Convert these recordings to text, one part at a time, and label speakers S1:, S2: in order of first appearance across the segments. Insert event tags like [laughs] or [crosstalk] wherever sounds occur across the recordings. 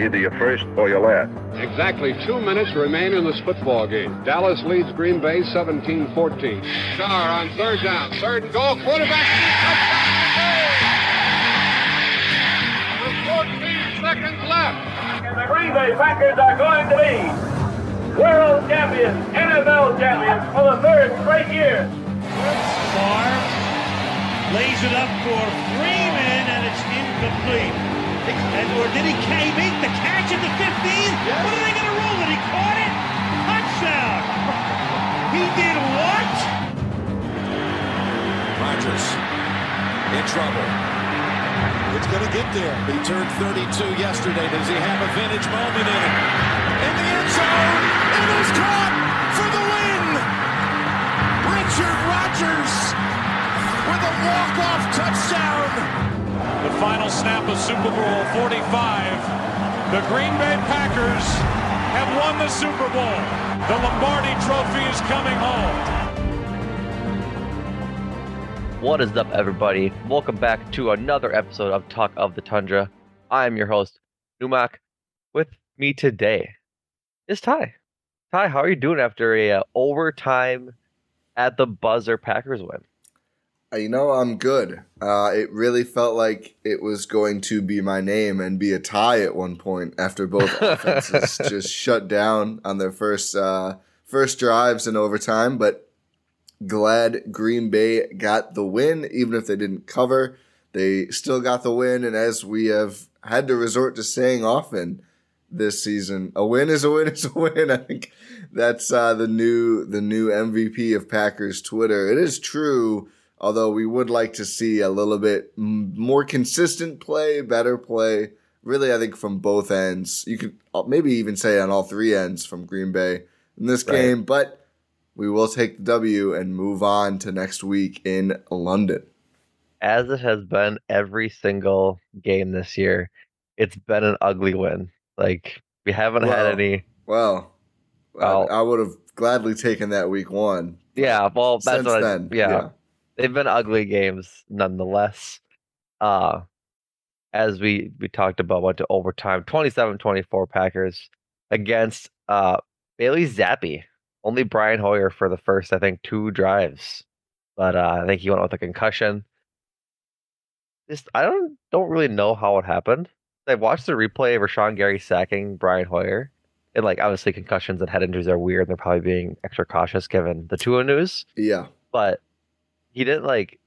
S1: Either you're first or you're last.
S2: Exactly two minutes remain in this football game. Dallas leads Green Bay 17-14. Starr on third down. Third and goal. Quarterback. With 14 seconds left.
S3: And the Green Bay Packers are going to be world champions, NFL champions for the third straight year.
S4: Favre lays it up for Freeman, and it's incomplete. And, or did he K make the catch at the 15? What are they going to rule it? He caught it? Touchdown! He did what?
S5: Rodgers in trouble. It's going to get there. He turned 32 yesterday. Does he have a vintage moment in it? In the end zone, it is caught for the win. Richard Rodgers with a walk-off touchdown.
S6: The final snap of Super Bowl 45. The Green Bay Packers have won the Super Bowl. The Lombardi Trophy is coming home.
S7: What is up, everybody? Welcome back to another episode of Talk of the Tundra. I am your host, Numac. With me today is Ti. Ti, how are you doing after a uh, overtime at the buzzer Packers win?
S8: You know, I'm good. Uh, it really felt like it was going to be my name and be a tie at one point after both [laughs] offenses just shut down on their first uh, first drives in overtime. But glad Green Bay got the win, even if they didn't cover. They still got the win, and as we have had to resort to saying often this season, a win is a win is a win. [laughs] I think that's uh, the new the new MVP of Packers Twitter. It is true Although we would like to see a little bit more consistent play, better play. Really, I think from both ends. You could uh, maybe even say on all three ends from Green Bay in this right. game, but we will take the W and move on to next week in London.
S7: As it has been every single game this year, it's been an ugly win. Like we haven't well, had any.
S8: Well, well I, I, would have gladly taken that week one.
S7: Yeah, well, that's
S8: Since
S7: what
S8: then,
S7: I, yeah. yeah they've been ugly games nonetheless. Uh as we we talked about went to overtime 27-24 Packers against uh Bailey Zappe. Only Brian Hoyer for the first I think two drives. But uh, I think he went with a concussion. Just I don't don't really know how it happened. I watched the replay of Rashan Gary sacking Brian Hoyer. And like obviously concussions and head injuries are weird. They're probably being extra cautious given the Tua news.
S8: Yeah.
S7: But he didn't like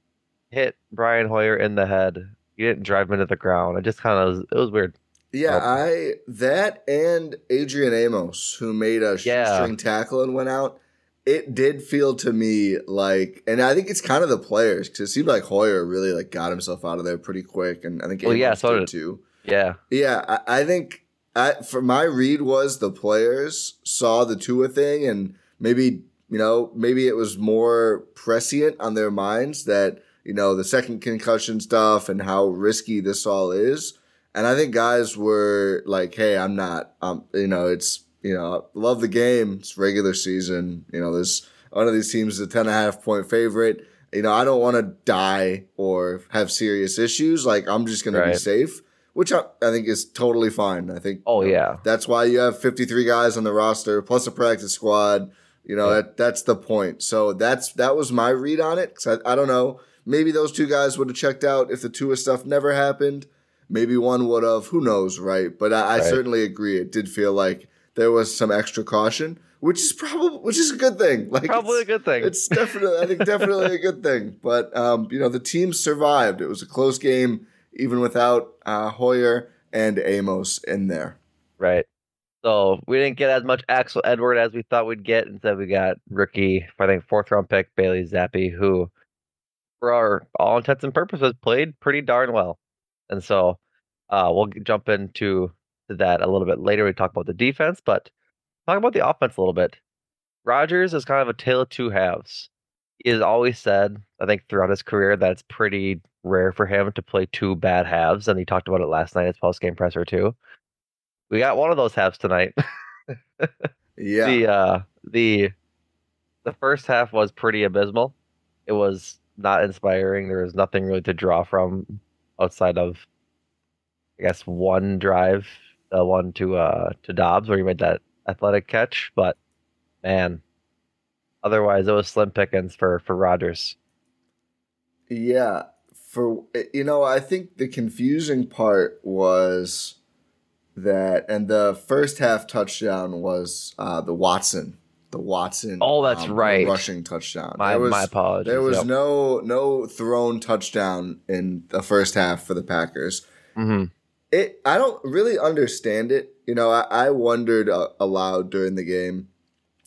S7: hit Brian Hoyer in the head. He didn't drive him into the ground. It just kind of was, it was weird.
S8: Yeah, I that and Adrian Amos, who made a yeah. string tackle and went out. It did feel to me like, and I think it's kind of the players because it seemed like Hoyer really like got himself out of there pretty quick, and I think
S7: well,
S8: Amos
S7: yeah, so
S8: did too.
S7: Yeah,
S8: yeah, I, I think I, for my read was the players saw the Tua thing and maybe you know, maybe it was more prescient on their minds that, you know, the second concussion stuff and how risky this all is. And I think guys were like, hey, I'm not, um, you know, it's, you know, love the game. It's regular season. You know, there's one of these teams is a 10 and a half point favorite. You know, I don't want to die or have serious issues. Like, I'm just going right. to be safe. which I, I think is totally fine. I think.
S7: Oh
S8: you know,
S7: yeah,
S8: that's why you have 53 guys on the roster plus a practice squad. You know,
S7: Yeah.
S8: that, that's the point. So that's that was my read on it. Cause I, I don't know. Maybe those two guys would have checked out if the Tua stuff never happened. Maybe one would have. Who knows, right? But I, I certainly agree. It did feel like there was some extra caution, which is probably which is a good thing. [laughs] Like
S7: probably a good thing.
S8: it's definitely I think definitely a good thing. But um, you know, the team survived. It was a close game, even without uh, Hoyer and Amos in there.
S7: Right. So we didn't get as much Axel Edward as we thought we'd get. Instead, we got rookie, I think fourth round pick Bailey Zappe, who, for our all intents and purposes, played pretty darn well. And so, uh, we'll jump into that a little bit later. We talk about the defense, but talk about the offense a little bit. Rodgers is kind of a tale of two halves. He has always said, I think, throughout his career, that it's pretty rare for him to play two bad halves, and he talked about it last night at post game presser too. We got one of those halves tonight. [laughs]
S8: Yeah,
S7: the uh the the first half was pretty abysmal. It was not inspiring. There was nothing really to draw from outside of I guess one drive, the one to uh to Doubs where he made that athletic catch, but man, otherwise it was slim pickings for for Rodgers.
S8: yeah. For you know, I think the confusing part was that, and the first half touchdown was uh, the Watson, the Watson.
S7: Oh, that's
S8: um,
S7: right.
S8: rushing touchdown.
S7: My
S8: was-
S7: my apologies.
S8: There was
S7: Yep.
S8: no no thrown touchdown in the first half for the Packers.
S7: Mhm.
S8: It I don't really understand it. You know, I, I wondered uh, aloud during the game,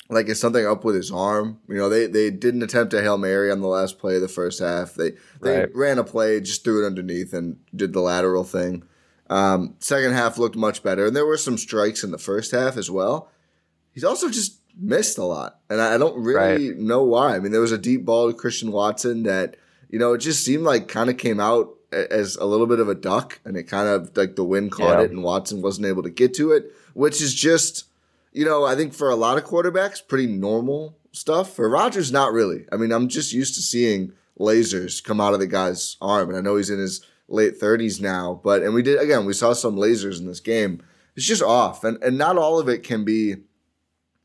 S8: like is something up with his arm? You know, they they didn't attempt a hail mary on the last play of the first half. They they
S7: Right.
S8: ran a play, just threw it underneath and did the lateral thing. Um, second half looked much better, and there were some strikes in the first half as well. He's also just missed a lot, and I I don't really know why. I mean, there was a deep ball to Christian Watson that you know it just seemed like kind of came out as a little bit of a duck, and it kind of like the wind caught
S7: Yeah.
S8: it, and Watson wasn't able to get to it, which is just you know I think for a lot of quarterbacks pretty normal stuff. For Rodgers, not really. I mean, I'm just used to seeing lasers come out of the guy's arm, and I know he's in his late 30s now, but and we did again we saw some lasers in this game. It's just off, and and not all of it can be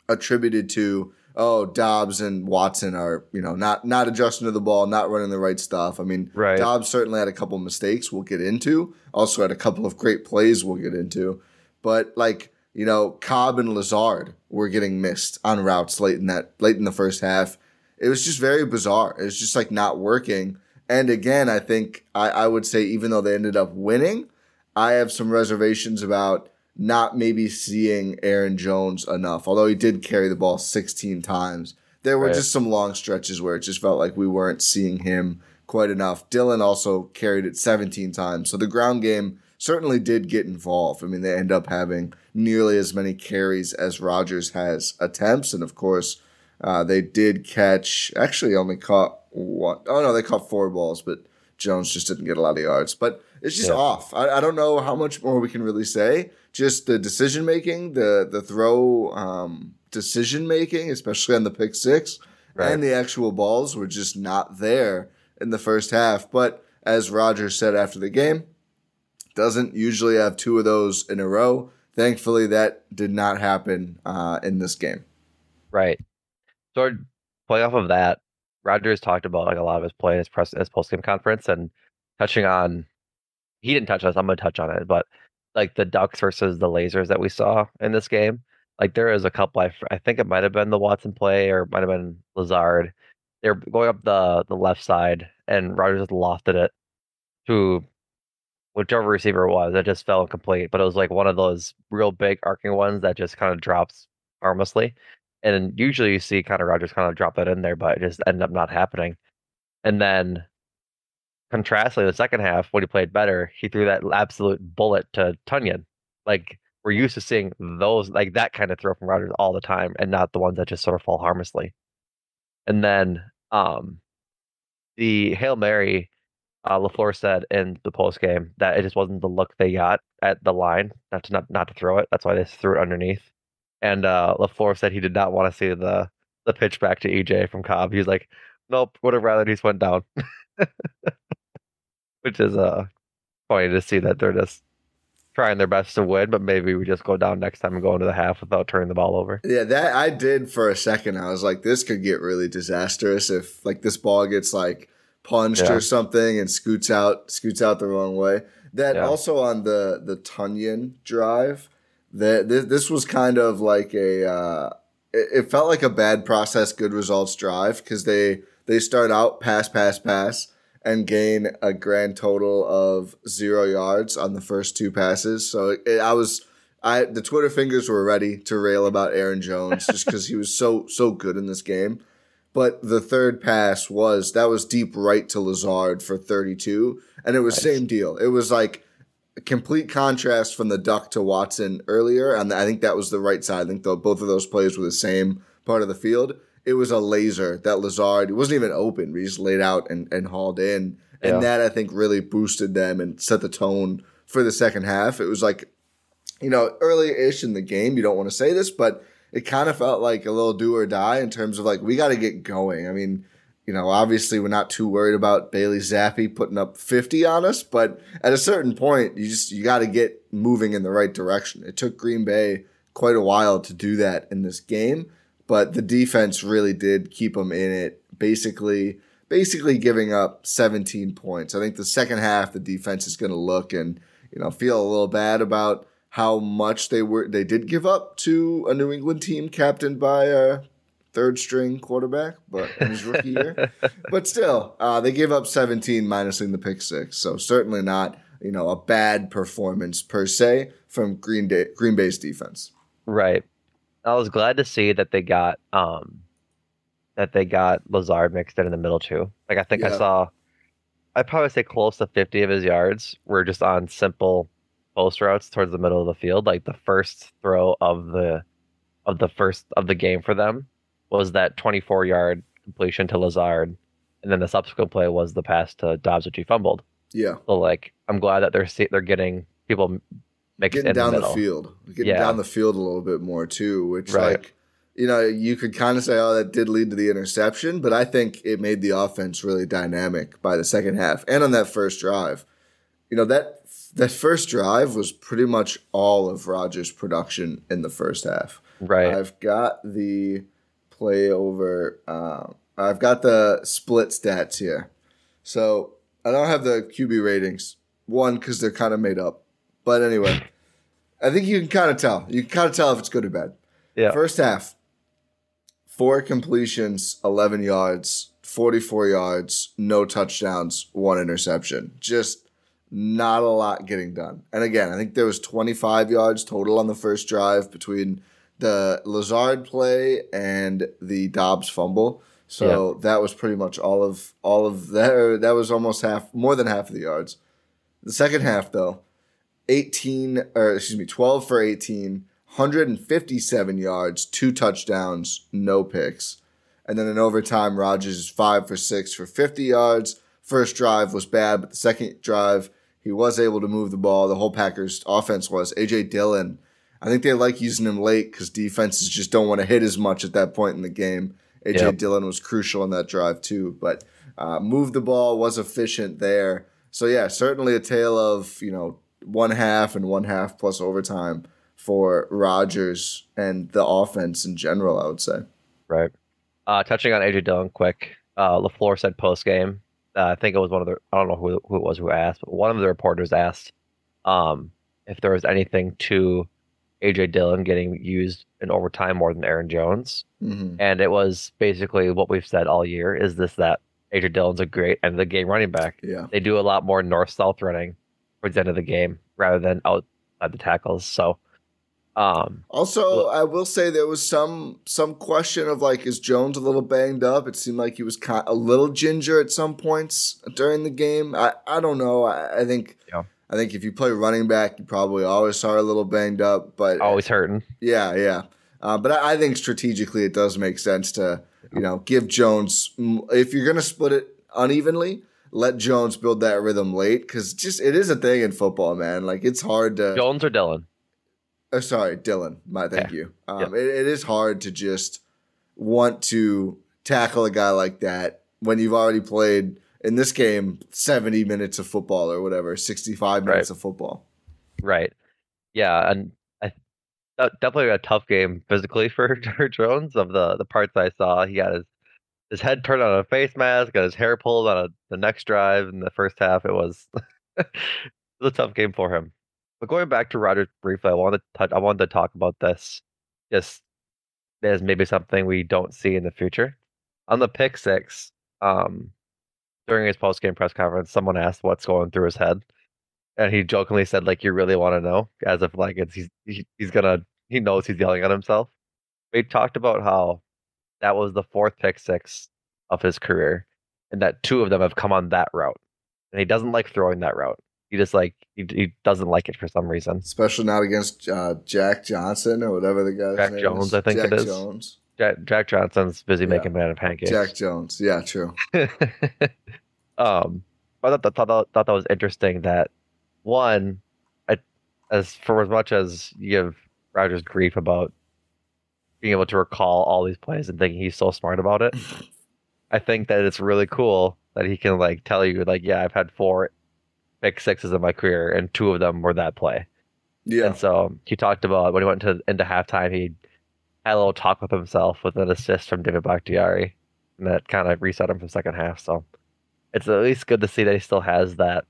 S8: attributed to oh Doubs and Watson are you know not not adjusting to the ball, not running the right stuff. I mean,
S7: Right.
S8: Doubs certainly had a couple mistakes we'll get into. Also had a couple of great plays we'll get into, but like you know Cobb and Lazard were getting missed on routes late in that late in the first half. It was just very bizarre. It was just like not working. And again, I think I, I would say even though they ended up winning, I have some reservations about not maybe seeing Aaron Jones enough. Although he did carry the ball 16 times, there were
S7: Right.
S8: just some long stretches where it just felt like we weren't seeing him quite enough. Dillon also carried it 17 times, so the ground game certainly did get involved. I mean, they end up having nearly as many carries as Rodgers has attempts, and of course, uh, they did catch. Actually, only caught one. Oh no, they caught four balls, but Jones just didn't get a lot of yards. But it's just
S7: Yeah.
S8: off. I, I don't know how much more we can really say. Just the decision making, the the throw um, decision making, especially on the pick six,
S7: Right.
S8: and the actual balls were just not there in the first half. But as Rodgers said after the game, doesn't usually have two of those in a row. Thankfully, that did not happen uh, in this game.
S7: Right. So playing off of that, Rodgers talked about like a lot of his play in his press his post game conference and touching on he didn't touch on us, I'm gonna touch on it, but like the ducks versus the lasers that we saw in this game. Like there is a couple I, I think it might have been the Watson play or it might have been Lazard. They're going up the the left side and Rodgers just lofted it to whichever receiver it was. It just fell incomplete. But it was like one of those real big arcing ones that just kind of drops harmlessly. And usually you see kind of Rodgers kind of drop that in there, but it just ended up not happening. And then contrastly, the second half, when he played better, he threw that absolute bullet to Tonyan. Like we're used to seeing those like that kind of throw from Rodgers all the time, and not the ones that just sort of fall harmlessly. And then um the Hail Mary, uh, Lafleur said in the post game that it just wasn't the look they got at the line, not to not, not to throw it. That's why they threw it underneath. And uh, Lafleur said he did not want to see the the pitch back to EJ from Cobb. He was like, "Nope, would have rather he just went down." [laughs] Which is uh funny to see that they're just trying their best to win, but maybe we just go down next time and go into the half without turning the ball over.
S8: Yeah, that I did for a second. I was like, this could get really disastrous if like this ball gets like punched
S7: Yeah.
S8: or something and scoots out scoots out the wrong way. That
S7: Yeah.
S8: also on the the Tonyan drive, that this, this was kind of like a uh, it, it felt like a bad process, good results drive because they they start out pass pass pass and gain a grand total of zero yards on the first two passes. So it, I was. I the Twitter fingers were ready to rail about Aaron Jones just because he was so so good in this game. But the third pass was that was deep right to Lazard for 32, and it was same deal. It was like complete contrast from the duck to Watson earlier, and I think that was the right side. I think though both of those plays were the same part of the field. It was a laser that Lazard it wasn't even open. We just laid out and, and hauled in, and
S7: Yeah.
S8: that I think really boosted them and set the tone for the second half. It was like you know, early-ish in the game. You don't want to say this, but it kind of felt like a little do or die in terms of like we got to get going. I mean, you know, obviously we're not too worried about Bailey Zappe putting up 50 on us, but at a certain point, you just you got to get moving in the right direction. It took Green Bay quite a while to do that in this game, but the defense really did keep them in it. Basically, basically giving up 17 points. I think the second half the defense is going to look and you know feel a little bad about how much they were they did give up to a New England team captained by a third string quarterback, but in his rookie year. [laughs] But still, uh, they gave up 17 minusing the pick six, so certainly not you know a bad performance per se from Green Day Green Bay's defense.
S7: Right. I was glad to see that they got um that they got Lazard mixed in in the middle too. Like I think I saw I'd probably say close to 50 of his yards were just on simple post routes towards the middle of the field. Like the first throw of the of the first of the game for them was that 24 yard completion to Lazard, and then the subsequent play was the pass to Doubs, which he fumbled.
S8: Yeah,
S7: So like I'm glad that they're they're getting people mixed
S8: getting
S7: in
S8: down
S7: the,
S8: the,
S7: middle.
S8: field, getting
S7: Yeah.
S8: down the field a little bit more too, which
S7: Right.
S8: like you know you could kind of say, oh, that did lead to the interception, but I think it made the offense really dynamic by the second half and on that first drive. You know that that first drive was pretty much all of Rodgers' production in the first half.
S7: Right.
S8: I've got the play over. Uh, I've got the split stats here. So I don't have the QB ratings. One, because they're kind of made up. But anyway, I think you can kind of tell. You can kind of tell if it's good or bad.
S7: Yeah.
S8: First half, four completions, 11 yards, 44 yards, no touchdowns, one interception. Just not a lot getting done. And again, I think there was 25 yards total on the first drive between the Lazard play and the Doubs fumble. So that was pretty much all of all of that. [laughs] That was almost half, more than half of the yards. The second half, though, 18 or excuse me, 12 for 18, 157 yards, two touchdowns, no picks. And then in overtime, Rodgers is five for six for 50 yards. First drive was bad, but the second drive, he was able to move the ball. The whole Packers offense was. AJ Dillon, I think they like using him late because defenses just don't want to hit as much at that point in the game. AJ
S7: Yep.
S8: Dillon was crucial in that drive too, but uh, moved the ball, was efficient there. So yeah, certainly a tale of you know one half and one half plus overtime for Rodgers and the offense in general. I would say.
S7: Right. Uh, touching on AJ Dillon quick, uh, LaFleur said post game. Uh, I think it was one of the I don't know who, who it was who asked, but one of the reporters asked um, if there was anything to AJ Dillon getting used in overtime more than Aaron Jones,
S8: hmm
S7: and it was basically what we've said all year: is this that AJ Dillon's a great end of the game running back.
S8: Yeah.
S7: They do a lot more north south running towards the end of the game rather than outside the tackles. So, um,
S8: Also, I will say there was some some question of like, is Jones a little banged up? It seemed like he was kind a little ginger at some points during the game. I, I don't know. I, I think
S7: Yeah.
S8: I think if you play running back, you probably always are a little banged up. But
S7: always hurting.
S8: yeah, yeah. Uh, but I, I think strategically it does make sense to you know give Jones if you're gonna split it unevenly. Let Jones build that rhythm late because just it is a thing in football, man. Like it's hard to.
S7: Jones or Dillon.
S8: Oh, sorry, Dillon. My thank
S7: Yeah.
S8: you. Um, it, it is hard to just want to tackle a guy like that when you've already played in this game seventy minutes of football or whatever, sixty-five minutes
S7: Right.
S8: of football.
S7: Right. Yeah, and I definitely a tough game physically [laughs] for, for Jones. Of the the parts I saw, he got his his head turned on a face mask, got his hair pulled on a, the next drive in the first half. It was [laughs] it was a tough game for him. But going back to Rodgers briefly, I wanted to touch, I wanted to talk about this just as maybe something we don't see in the future. On the pick six, um, during his post game press conference, someone asked what's going through his head, and he jokingly said, "Like you really want to know," as if like it's he's he, he's gonna he knows he's yelling at himself. We talked about how that was the fourth pick six of his career, and that two of them have come on that route, and he doesn't like throwing that route. He just like he, he doesn't like it for some reason.
S8: Especially not against uh, Jack Johnson or whatever the guy's
S7: Jack
S8: name
S7: Jones,
S8: is.
S7: I think
S8: Jack
S7: it is.
S8: Jones.
S7: Jack, Jack Johnson's busy
S8: Yeah.
S7: making banana pancakes.
S8: Jack Jones. Yeah, true. [laughs]
S7: um, I thought, thought, that- thought that was interesting that one, I, as for as much as you give Rodgers grief about being able to recall all these plays and thinking he's so smart about it, [laughs] I think that it's really cool that he can like tell you like, yeah, I've had four pick sixes in my career and two of them were that play.
S8: Yeah.
S7: And so he talked about when he went to into halftime, he had a little talk with himself with an assist from David Bakhtiari, and that kind of reset him for the second half. So it's at least good to see that he still has that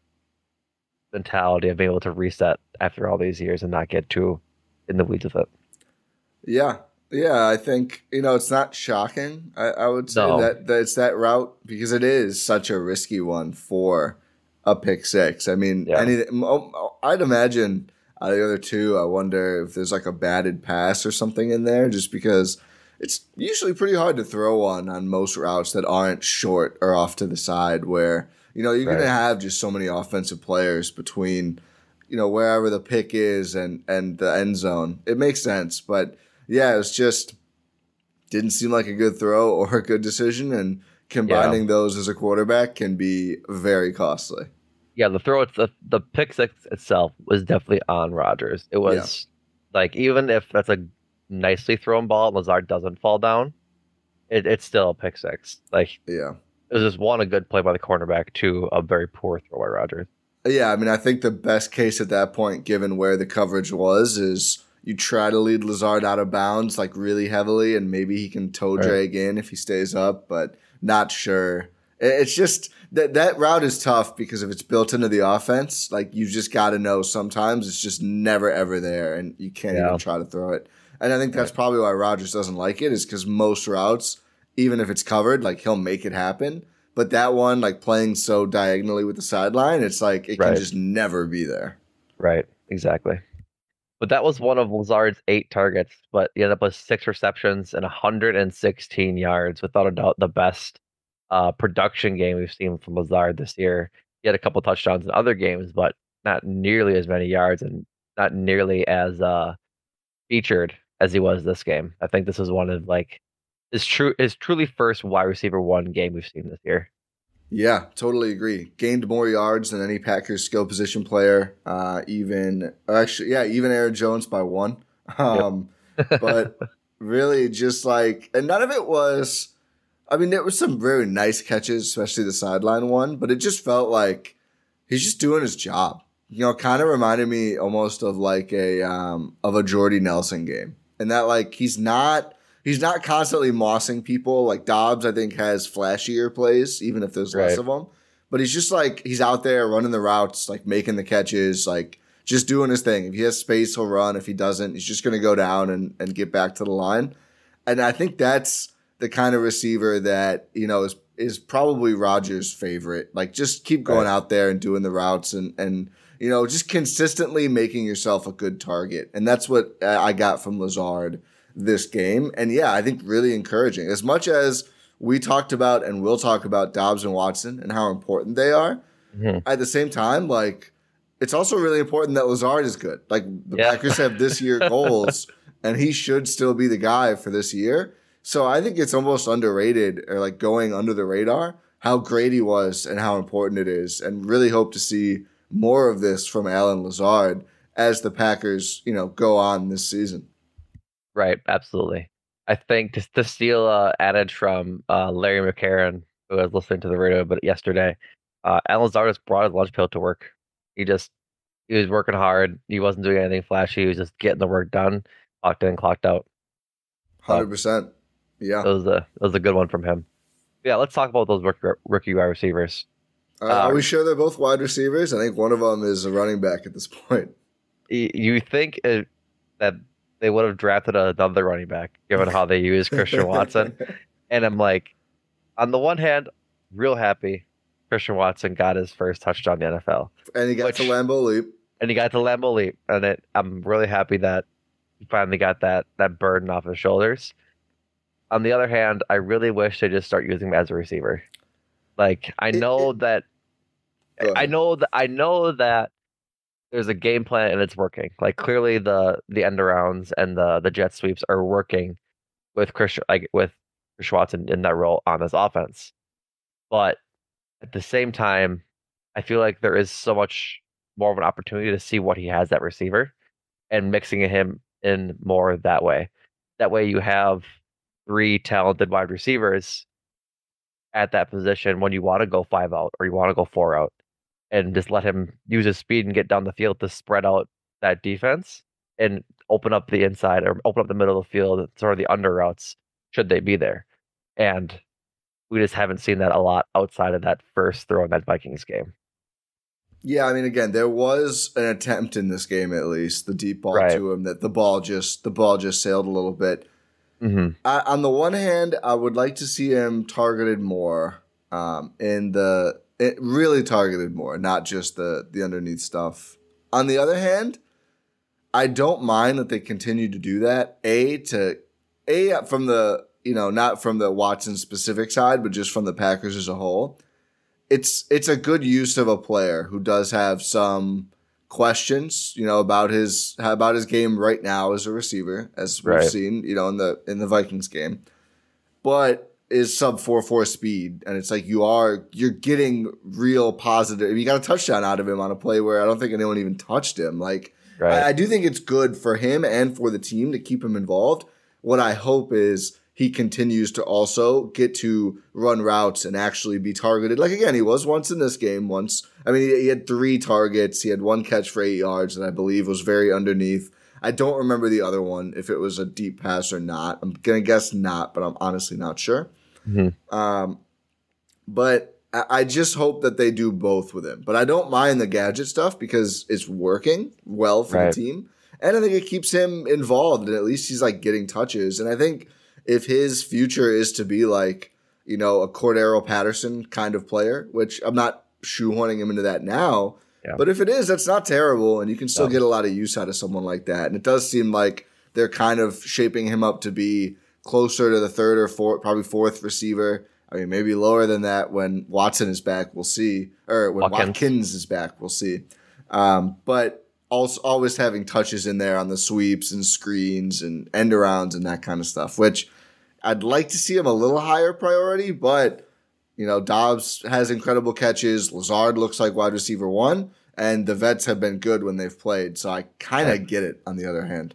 S7: mentality of being able to reset after all these years and not get too in the weeds with it.
S8: Yeah. Yeah, I think, you know, it's not shocking. I, I would say
S7: No.
S8: that, that it's that route because it is such a risky one for a pick six. I mean,
S7: Yeah.
S8: any, I'd imagine out of the other two, I wonder if there's like a batted pass or something in there just because it's usually pretty hard to throw one on most routes that aren't short or off to the side where, you know, you're going to have just so many offensive players between you know wherever the pick is and and the end zone. It makes sense, but yeah, it was just didn't seem like a good throw or a good decision, and combining those as a quarterback can be very costly.
S7: Yeah, the throw, the the pick six itself was definitely on rodgers It was like even if that's a nicely thrown ball, and Lazard doesn't fall down, it, it's still a pick six. Like
S8: Yeah.
S7: it was just one a good play by the cornerback, two a very poor throw by Rodgers.
S8: Yeah, I mean, I think the best case at that point, given where the coverage was, is you try to lead Lazard out of bounds like really heavily, and maybe he can toe
S7: Right.
S8: drag in if he stays up, but not sure. It's just that that route is tough because if it's built into the offense, like you just got to know sometimes it's just never ever there, and you can't
S7: Yeah.
S8: even try to throw it. And I think that's probably why Rodgers doesn't like it, is because most routes, even if it's covered, like he'll make it happen. But that one, like playing so diagonally with the sideline, it's like it can just never be there.
S7: Right, exactly. But that was one of Lazard's eight targets, but he ended up with six receptions and 116 yards. Without a doubt, the best uh, production game we've seen from Lazard this year. He had a couple touchdowns in other games, but not nearly as many yards and not nearly as uh, featured as he was this game. I think this is one of like his true his truly first wide receiver one game we've seen this year.
S8: Yeah, totally agree. Gained more yards than any Packers skill position player. Uh, even actually, yeah, even Aaron Jones by one. Um, but [laughs] really, just like, and none of it was. I mean, there was some very nice catches, especially the sideline one, but it just felt like he's just doing his job. You know, kind of reminded me almost of like a um, of a Jordy Nelson game, and that like he's not he's not constantly mossing people like Doubs. I think has flashier plays, even if there's less of them. But he's just like he's out there running the routes, like making the catches, like just doing his thing. If he has space, he'll run. If he doesn't, he's just gonna go down and and get back to the line. And I think that's the kind of receiver that you know is is probably Rodgers' favorite. Like just keep going
S7: Right.
S8: out there and doing the routes and and you know just consistently making yourself a good target. And that's what uh, I got from Lazard this game. And yeah, I think really encouraging. As much as we talked about and will talk about Doubs and Watson and how important they are,
S7: Mhm.
S8: at the same time, like it's also really important that Lazard is good. Like the
S7: Yeah.
S8: Packers have this year [laughs] goals, and he should still be the guy for this year. So I think it's almost underrated or like going under the radar how great he was and how important it is, and really hope to see more of this from Allen Lazard as the Packers, you know, go on this season.
S7: Right, absolutely. I think to, to steal uh, adage from uh, Larry McCarren, who was listening to the radio but yesterday, uh, Allen Lazard just brought his lunch pail to work. He just he was working hard. He wasn't doing anything flashy. He was just getting the work done, clocked in, clocked out.
S8: Hundred percent. Yeah,
S7: That was a that was a good one from him. Yeah, let's talk about those rookie, rookie wide receivers.
S8: Uh, are we sure they're both wide receivers? I think one of them is a running back at this [laughs] point.
S7: You think it, that they would have drafted another running back, given how they use Christian Watson? [laughs] And I'm like, on the one hand, real happy Christian Watson got his first touchdown in the NFL.
S8: and he got
S7: Which-
S8: to Lambeau Leap.
S7: and he got to Lambeau Leap, and it, I'm really happy that he finally got that that burden off his shoulders. On the other hand, I really wish they just start using him as a receiver. Like I
S8: It-
S7: know that I know that I know that there's a game plan and it's working. Like clearly the the end arounds and the the jet sweeps are working with Chris like with Chris Watson in that role on this offense. But at the same time, I feel like there is so much more of an opportunity to see what he has at receiver and mixing him in more that way. That way you have three talented wide receivers at that position when you want to go five out or you want to go four out and just let him use his speed and get down the field to spread out that defense and open up the inside or open up the middle of the field, sort of the under routes, should they be there. And we just haven't seen that a lot outside of that first throw in that Vikings game.
S8: Yeah, I mean, again, there was an attempt in this game, at least the deep ball
S7: Right.
S8: to him that the ball just the ball just sailed a little bit.
S7: Mm-hmm.
S8: I, on the one hand, I would like to see him targeted more, um, in the it really targeted more, not just the the underneath stuff. On the other hand, I don't mind that they continue to do that. A to a from the you know not from the Watson specific side, but just from the Packers as a whole. It's it's a good use of a player who does have some questions, you know, about his about his game right now as a receiver, as we've
S7: Right.
S8: seen, you know, in the in the Vikings game, but is sub four four speed, and it's like you are you're getting real positive. You got a touchdown out of him on a play where I don't think anyone even touched him. Like
S7: Right.
S8: I, I do think it's good for him and for the team to keep him involved. What I hope is he continues to also get to run routes and actually be targeted. Like again, he was once in this game. Once, I mean, he, he had three targets. He had one catch for eight yards that I believe was very underneath. I don't remember the other one if it was a deep pass or not. I'm gonna guess not, but I'm honestly not sure.
S7: Mhm.
S8: Um, but I, I just hope that they do both with him. But I don't mind the gadget stuff because it's working well for
S7: Right.
S8: the team, and I think it keeps him involved, and at least he's like getting touches. And I think if his future is to be like you know a Cordarrelle Patterson kind of player, which I'm not shoehorning him into that now.
S7: Yeah.
S8: But if it is, that's not terrible, and you can still
S7: No.
S8: get a lot of use out of someone like that. And it does seem like they're kind of shaping him up to be closer to the third or fourth, probably fourth receiver. I mean, maybe lower than that when Watson is back. We'll see, or when
S7: Watkins.
S8: Watkins, is back. We'll see. Um, but also always having touches in there on the sweeps and screens and end arounds and that kind of stuff, which I'd like to see him a little higher priority, but you know, Doubs has incredible catches. Lazard looks like wide receiver one, and the vets have been good when they've played. So I kind of get it. On the other hand,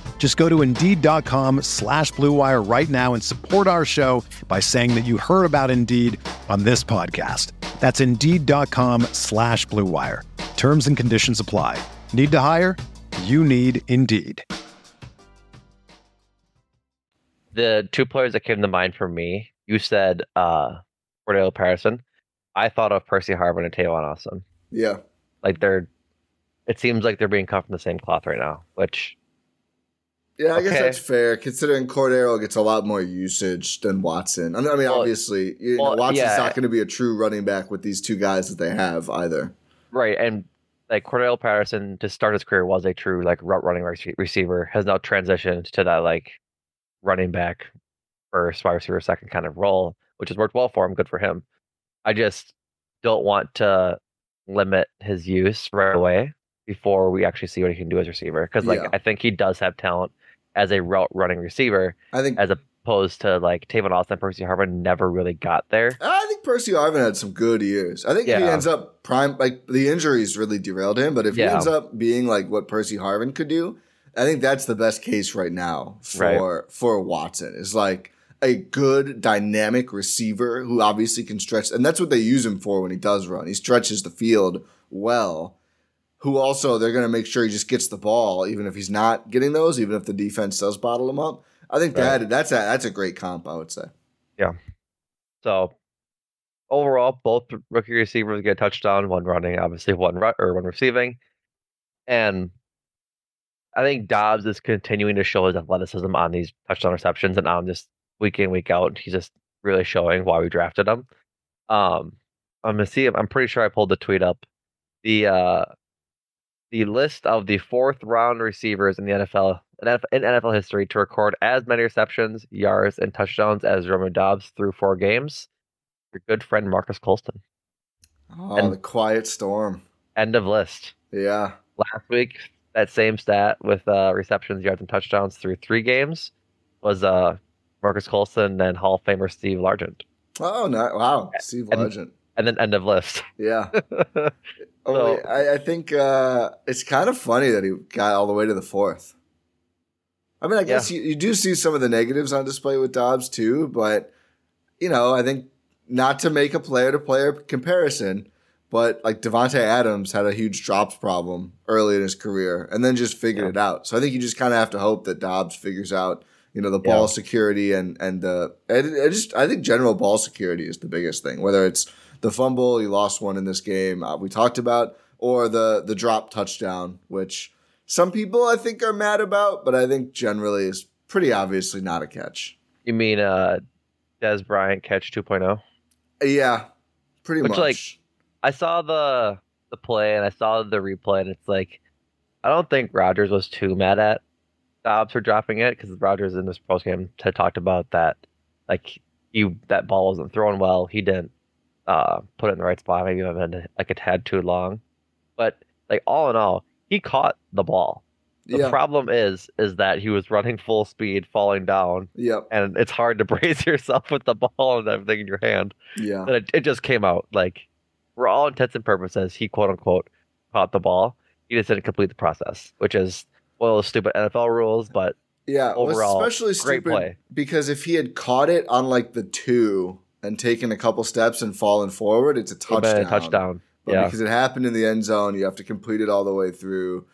S9: Just go to Indeed.com slash Blue Wire right now and support our show by saying that you heard about Indeed on this podcast. That's Indeed.com slash Blue Wire. Terms and conditions apply. Need to hire? You need Indeed.
S7: The two players that came to mind for me, you said uh Cordarrelle Patterson. I thought of Percy Harvin and Tavon Austin.
S8: yeah,
S7: Like they're it seems like they're being cut from the same cloth right now, which
S8: Yeah, I guess that's fair, considering Cordarrelle gets a lot more usage than Watson. I mean,
S7: Well,
S8: obviously, you know,
S7: well,
S8: Watson's
S7: yeah.
S8: not going to be a true running back with these two guys that they have either.
S7: Right, and like Cordarrelle Patterson to start his career was a true like route running receiver. Has now transitioned to that like running back first, wide receiver second kind of role, which has worked well for him. Good for him. I just don't want to limit his use right away before we actually see what he can do as a receiver. Because like
S8: Yeah.
S7: I think he does have talent as a route running receiver,
S8: I think
S7: as opposed to like Tavon Austin, Percy Harvin never really got there.
S8: I think Percy Harvin had some good years. I think if he ends up prime, like the injuries really derailed him, but if he ends up being like what Percy Harvin could do, I think that's the best case right now for
S7: Right.
S8: for Watson. Is like a good dynamic receiver who obviously can stretch, and that's what they use him for when he does run. He stretches the field well. Who also they're going to make sure he just gets the ball, even if he's not getting those, even if the defense does bottle him up. I think that that's a that's a great comp. I would say. Yeah.
S7: So overall, both rookie receivers get a touchdown, one running, obviously one ru- or one receiving. And I think Doubs is continuing to show his athleticism on these touchdown receptions and on just week in, week out. He's just really showing why we drafted him. Um I'm gonna see I'm pretty sure I pulled the tweet up. The uh the list of the fourth round receivers in the NFL in NFL history to record as many receptions, yards, and touchdowns as Romeo Doubs through four games. Your good friend Marques Colston.
S8: Oh,
S7: And-
S8: the quiet storm.
S7: End of list.
S8: Yeah.
S7: Last week, that same stat with uh, receptions, yards, and touchdowns through three games was uh, Marques Colston and Hall of Famer Steve Largent.
S8: Oh, no. Wow. Steve
S7: And- And then end of list.
S8: Yeah. [laughs]
S7: yeah,
S8: Only, I, I think uh, it's kind of funny that he got all the way to the fourth. I mean, I guess you, you do see some of the negatives on display with Doubs too, but, you know, I think not to make a player to player comparison, but like Davante Adams had a huge drops problem early in his career and then just figured
S7: Yeah.
S8: it out. So I think you just kind of have to hope that Doubs figures out, you know, the ball
S7: Yeah.
S8: security and and the I, I just I think general ball security is the biggest thing. Whether it's the fumble, he lost one in this game uh, we talked about, or the the drop touchdown, which some people I think are mad about, but I think generally is pretty obviously not a catch.
S7: You mean uh, Dez Bryant catch oh? 2.0?
S8: Yeah, pretty
S7: Which,
S8: much.
S7: like, I saw the the play and I saw the replay, and it's like I don't think Rodgers was too mad at Doubs for dropping it because Rodgers in this post game had talked about that, like you that ball wasn't thrown well. He didn't uh, put it in the right spot. Maybe I've been like a tad too long, but like all in all, he caught the ball. The
S8: yeah,
S7: problem is is that he was running full speed, falling down,
S8: yep,
S7: and it's hard to [laughs] brace yourself with the ball and everything in your hand
S8: yeah,
S7: and it, it just came out like for all intents and purposes he quote unquote caught the ball he just didn't complete the process which is one of those stupid nfl rules but
S8: yeah.
S7: overall,
S8: especially
S7: great
S8: stupid
S7: play.
S8: because if he had caught it on like the two and taken a couple steps and fallen forward, it's a touchdown.
S7: a touchdown
S8: But
S7: yeah
S8: because it happened in the end zone, you have to complete it all the way through.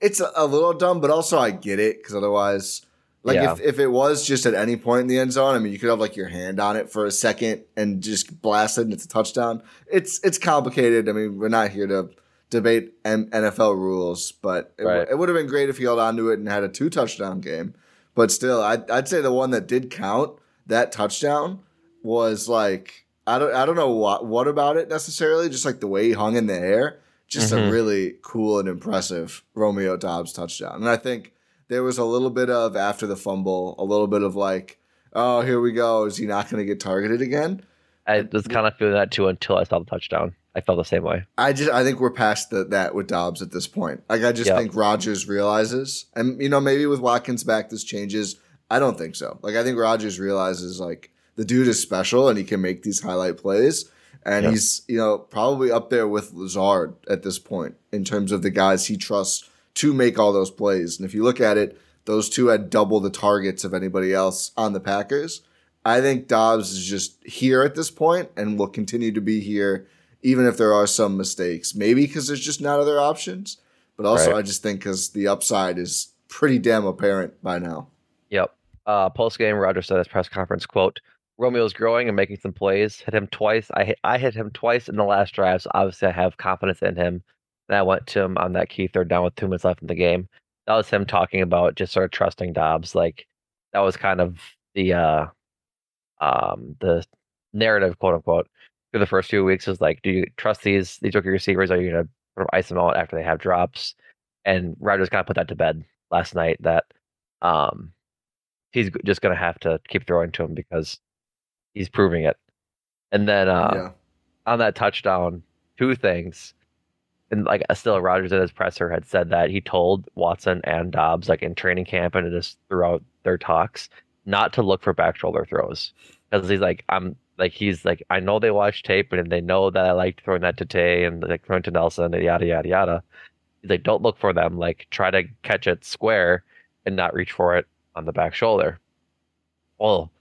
S8: It's a, a little dumb, but also I get it because otherwise, like
S7: Yeah.
S8: if, if it was just at any point in the end zone, I mean, you could have like your hand on it for a second and just blast it and it's a touchdown. It's it's complicated. I mean, we're not here to debate M- NFL rules, but it, w- it would have been great if he held on to it and had a two touchdown game. But still, I'd, I'd say the one that did count, that touchdown, was like I don't I don't know what what about it necessarily, just like the way he hung in the air, just a
S7: Mhm.
S8: really cool and impressive Romeo Doubs touchdown. And I think there was a little bit of after the fumble, a little bit of like, oh, here we go. Is he not going to get targeted again?
S7: i was kind of feeling that too until i saw the touchdown i felt the same way
S8: I just I think we're past the, that with Doubs at this point. Like I just
S7: Yeah.
S8: think Rodgers realizes, and you know maybe with Watkins back this changes. I don't think so. Like I think Rodgers realizes like the dude is special and he can make these highlight plays, and
S7: Yeah.
S8: he's you know probably up there with Lazard at this point in terms of the guys he trusts to make all those plays. And if you look at it, those two had double the targets of anybody else on the Packers. I think Doubs is just here at this point and will continue to be here even if there are some mistakes. Maybe because there's just not other options, but also
S7: Right.
S8: I just think because the upside is pretty damn apparent by now.
S7: yep uh, post game rodgers said at his press conference quote romeo's growing and making some plays hit him twice i hit, i hit him twice in the last drive so obviously i have confidence in him and i went to him on that key third down with two minutes left in the game that was him talking about just sort of trusting Doubs. Like that was kind of the uh um the narrative, quote unquote, for the first few weeks was like, do you trust these these rookie receivers? Are you gonna sort of ice them out after they have drops? And Rodgers kind of put that to bed last night that um he's just gonna have to keep throwing to him because he's proving it. And then uh,
S8: yeah.
S7: on that touchdown, two things. And like still Rodgers in his presser had said that he told Watson and Doubs like in training camp and just throughout their talks not to look for back shoulder throws because he's like I'm like he's like I know they watch tape and they know that I like throwing that to Tay and like throwing to Nelson and yada yada yada. He's like don't look for them like try to catch it square and not reach for it on the back shoulder. Well,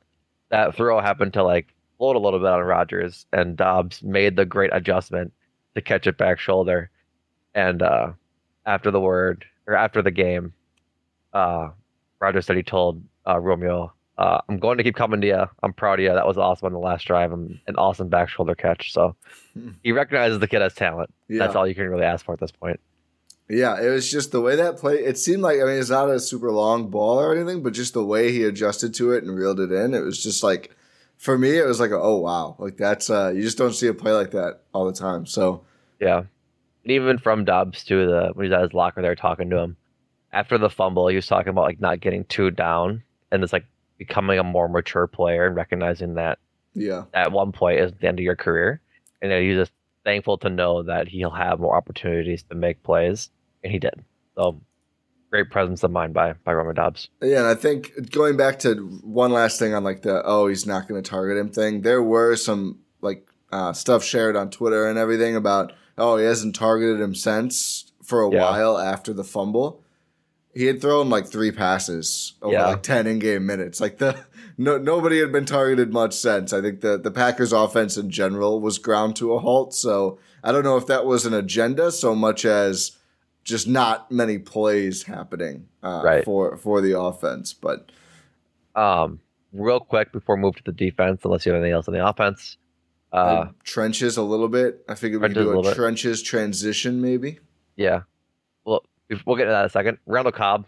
S7: that throw happened to like float a little bit on Rodgers, and Doubs made the great adjustment to catch it back shoulder. And uh, after the word or after the game, uh, Rodgers said he told uh, Romeo, uh, "I'm going to keep coming to you. I'm proud of you. That was awesome on the last drive. and an awesome back shoulder catch." So he recognizes the kid has talent.
S8: Yeah.
S7: That's all you can really ask for at this point.
S8: Yeah, it was just the way that play. It seemed like I mean, it's not a super long ball or anything, but just the way he adjusted to it and reeled it in. It was just like, for me, it was like, a, oh wow, like that's uh, you just don't see a play like that all the time. So
S7: Yeah. And even from Doubs to the when he's at his locker there talking to him. After the fumble, he was talking about like not getting too down and it's like becoming a more mature player and recognizing that
S8: yeah,
S7: at one point is the end of your career. And then he's just thankful to know that he'll have more opportunities to make plays. And he did. So great presence of mind by by Romeo Doubs.
S8: Yeah, and I think going back to one last thing on like the oh he's not going to target him thing. There were some like uh, stuff shared on Twitter and everything about oh he hasn't targeted him since for a
S7: Yeah.
S8: while after the fumble. He had thrown like three passes over
S7: Yeah.
S8: like ten in game minutes. Like the [laughs] no nobody had been targeted much since. I think the the Packers offense in general was ground to a halt. So I don't know if that was an agenda so much as just not many plays happening uh,
S7: Right.
S8: for for the offense. But
S7: Um real quick before we move to the defense, unless you have anything else on the offense. Uh
S8: trenches a little bit. I figured we could
S7: Trenches a
S8: do a,
S7: little bit.
S8: trenches transition maybe.
S7: yeah. Well we'll get to that in a second. Randall Cobb,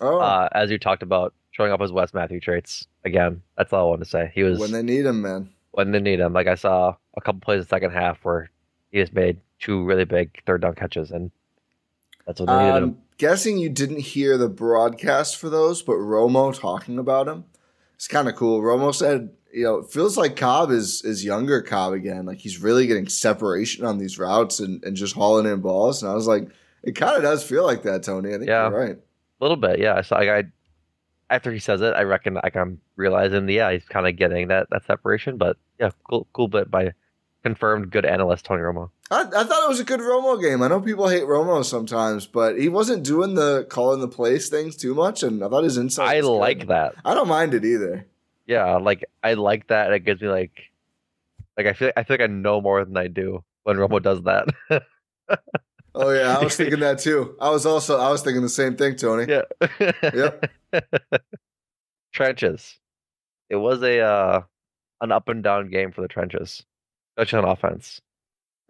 S8: Oh,
S7: uh, as you talked about, showing up as Wes Matthew traits again. That's all I wanted to say. He was
S8: when they need him, man.
S7: when they need him. Like I saw a couple plays in the second half where he just made two really big third down catches, and that's what they needed him.
S8: I'm guessing you didn't hear the broadcast for those, but Romo talking about him. It's kind of cool. Romo said, you know, it feels like Cobb is is younger Cobb again. Like he's really getting separation on these routes and, and just hauling in balls. And I was like, it kind of does feel like that, Tony. I think
S7: Yeah.
S8: you're right.
S7: A little bit, yeah. I. Like, I after he says it, I reckon like I'm realizing, yeah, he's kind of getting that that separation. But yeah, cool, cool bit by confirmed good analyst Tony Romo.
S8: I, I thought it was a good Romo game. I know people hate Romo sometimes, but he wasn't doing the calling the plays things too much, and I thought his insight.
S7: I
S8: was good.
S7: like that.
S8: I don't mind it either.
S7: Yeah, like I like that. It gives me like, like I feel I feel like I know more than I do when Romo does that. [laughs]
S8: Oh yeah, I was [laughs] thinking that too. I was also I was thinking the same thing, Tony.
S7: yeah.
S8: Yep. [laughs]
S7: trenches. It was a uh, an up and down game for the trenches, especially on offense.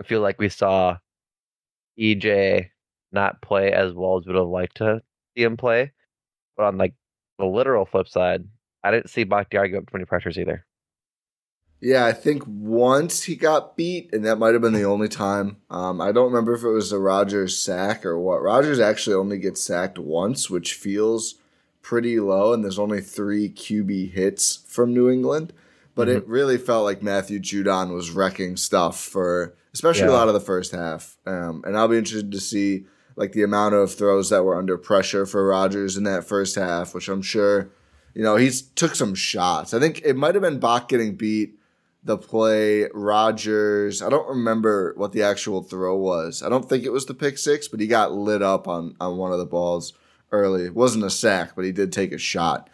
S7: I feel like we saw EJ not play as well as we would have liked to see him play. But on like the literal flip side, I didn't see Bakhtiari give up many pressures either.
S8: Yeah, I think once he got beat, and that might have been the only time. Um, I don't remember if it was a Rodgers sack or what. Rodgers actually only gets sacked once, which feels pretty low, and there's only three QB hits from New England. But it really felt like Matthew Judon was wrecking stuff for, especially a lot of the first half. Um, and I'll be interested to see like the amount of throws that were under pressure for Rodgers in that first half, which I'm sure, you know, he's took some shots. I think it might have been Bach getting beat the play Rodgers. I don't remember what the actual throw was. I don't think it was the pick six, but he got lit up on on one of the balls early. It wasn't a sack, but he did take a shot.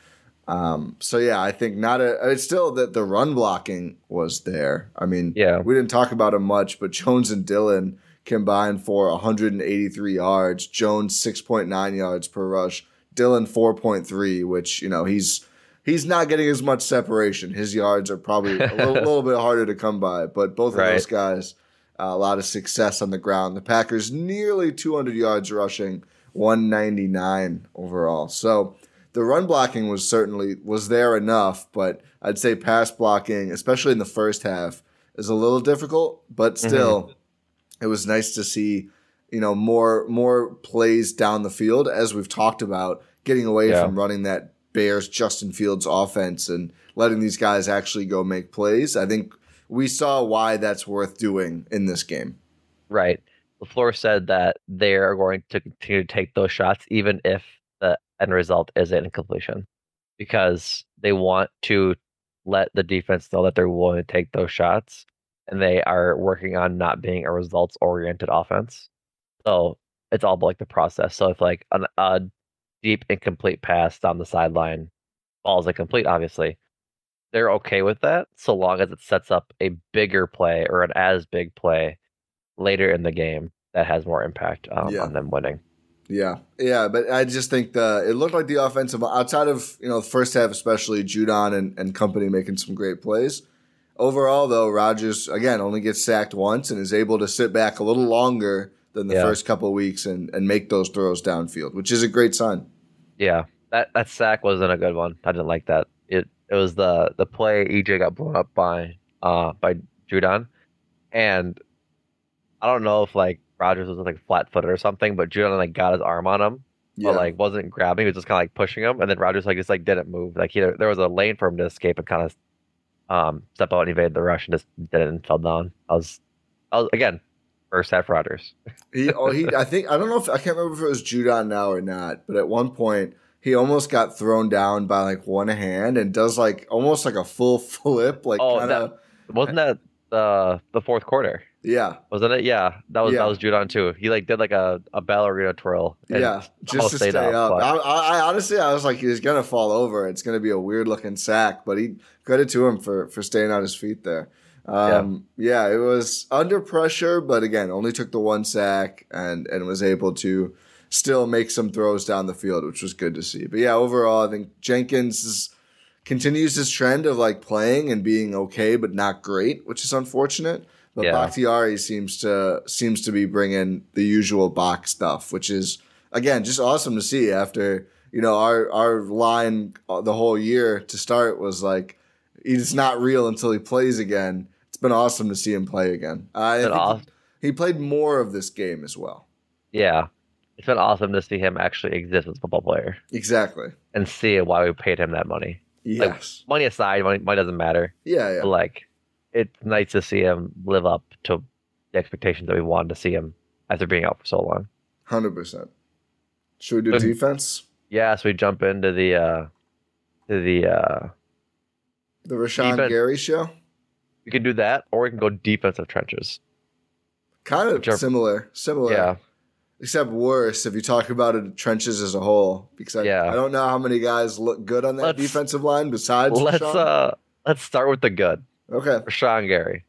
S8: Um, so yeah, I think not a. It's still that the run blocking was there. I mean,
S7: Yeah.
S8: we didn't talk about him much, but Jones and Dillon combined for 183 yards. Jones 6.9 yards per rush. Dillon 4.3, which you know he's he's not getting as much separation. His yards are probably a little, [laughs] little bit harder to come by, but both of those guys uh, a lot of success on the ground. The Packers nearly 200 yards rushing, 199 overall. So the run blocking was certainly was there enough, but I'd say pass blocking, especially in the first half, is a little difficult, but
S7: Mm-hmm.
S8: still it was nice to see, you know, more more plays down the field as we've talked about, getting away
S7: Yeah.
S8: from running that Bears Justin Fields offense and letting these guys actually go make plays. I think we saw why that's worth doing in this game.
S7: Right. LaFleur said that they are going to continue to take those shots even if end result is an incompletion because they want to let the defense know that they're willing to take those shots and they are working on not being a results oriented offense. So it's all about like the process. So if like an, a deep incomplete pass down the sideline falls incomplete, obviously, they're okay with that so long as it sets up a bigger play or an as big play later in the game that has more impact um,
S8: Yeah.
S7: on them winning.
S8: Yeah, yeah, but I just think the it looked like the offensive outside of you know the first half, especially Judon and, and company making some great plays. Overall, though, Rodgers again only gets sacked once and is able to sit back a little longer than the
S7: Yeah.
S8: first couple of weeks and, and make those throws downfield, which is a great sign.
S7: Yeah, that that sack wasn't a good one. I didn't like that. It it was the the play EJ got blown up by uh by Judon, and I don't know if like Rodgers was like flat footed or something, but Judon like got his arm on him,
S8: Yeah,
S7: but like wasn't grabbing. He was just kind of like pushing him, and then Rodgers like just like didn't move. Like he there was a lane for him to escape and kind of um step out and evade the rush and just didn't and fell down. I was I was again first half Rodgers.
S8: he oh he I think I don't know if I can't remember if it was Judon now or not, but at one point he almost got thrown down by like one hand and does like almost like a full [laughs] flip, like
S7: Oh,
S8: kind of
S7: Wasn't that the the fourth quarter?
S8: Yeah.
S7: Wasn't it? Yeah, that was
S8: Yeah.
S7: that was Judon too. He like did like a, a ballerina twirl. and
S8: Yeah, [laughs] just to stay up.
S7: but-
S8: I, I, I honestly, I was like, he's gonna fall over. It's gonna be a weird looking sack, but he credit to him for for staying on his feet there. Um, yeah. it was under pressure, but again, only took the one sack and and was able to still make some throws down the field, which was good to see. But yeah, overall, I think Jenkins is, continues his trend of like playing and being okay, but not great, which is unfortunate. But
S7: Yeah.
S8: Bakhtiari seems to seems to be bringing the usual box stuff, which is again just awesome to see. After you know our our line uh, the whole year to start was like he's not real until he plays again. It's been awesome to see him play again. I
S7: awesome.
S8: he played more of this game as well.
S7: yeah, it's been awesome to see him actually exist as a football player
S8: Exactly.
S7: and see why we paid him that money.
S8: Yes.
S7: Money aside, money, money doesn't matter.
S8: yeah. Yeah.
S7: Like, it's nice to see him live up to the expectations that we wanted to see him after being out for so long.
S8: Hundred percent. Should we do
S7: Good.
S8: defense?
S7: Yeah, so we jump into the uh to the uh
S8: The Rashan
S7: Defense.
S8: Gary show.
S7: we can do that or we can go defensive trenches.
S8: Kind of
S7: Whichever-
S8: similar. Similar.
S7: Yeah.
S8: Except worse if you talk about it trenches as a whole. Because I,
S7: Yeah.
S8: I don't know how many guys look good on that
S7: Let's-
S8: defensive line besides
S7: Let's
S8: Rashan.
S7: uh let's start with the good.
S8: Okay.
S7: Rashan Gary.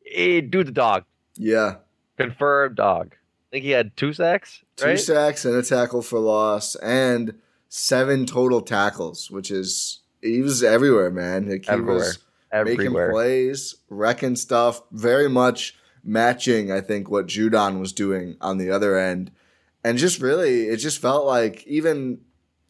S7: He dude's the dog.
S8: Yeah.
S7: Confirmed dog. I think he had two sacks,
S8: Two
S7: right?
S8: sacks and a tackle for loss and seven total tackles, which is he was everywhere, man. Like he
S7: Everywhere.
S8: was making plays, wrecking stuff, very much matching, I think, what Judon was doing on the other end. And just really, it just felt like even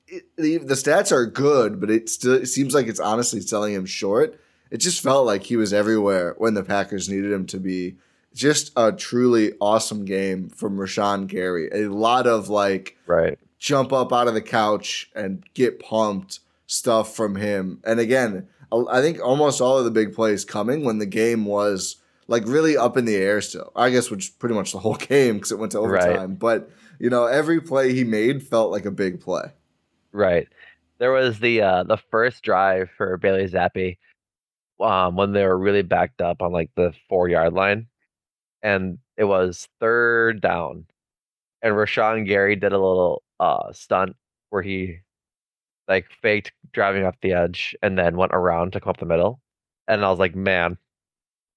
S8: it, the, the stats are good, but it still it seems like it's honestly selling him short. It just felt like he was everywhere when the Packers needed him to be. Just a truly awesome game from Rashan Gary. A lot of like
S7: Right.
S8: jump up out of the couch and get pumped stuff from him. And again, I think almost all of the big plays coming when the game was like really up in the air still. I guess which pretty much the whole [laughs] game because it went to
S7: Right.
S8: overtime. But you know, every play he made felt like a big play.
S7: Right. There was the uh the first drive for Bailey Zappe um when they were really backed up on like the four yard line. And it was third down. And Rashan Gary did a little uh stunt where he like faked driving off the edge and then went around to come up the middle. And I was like, man,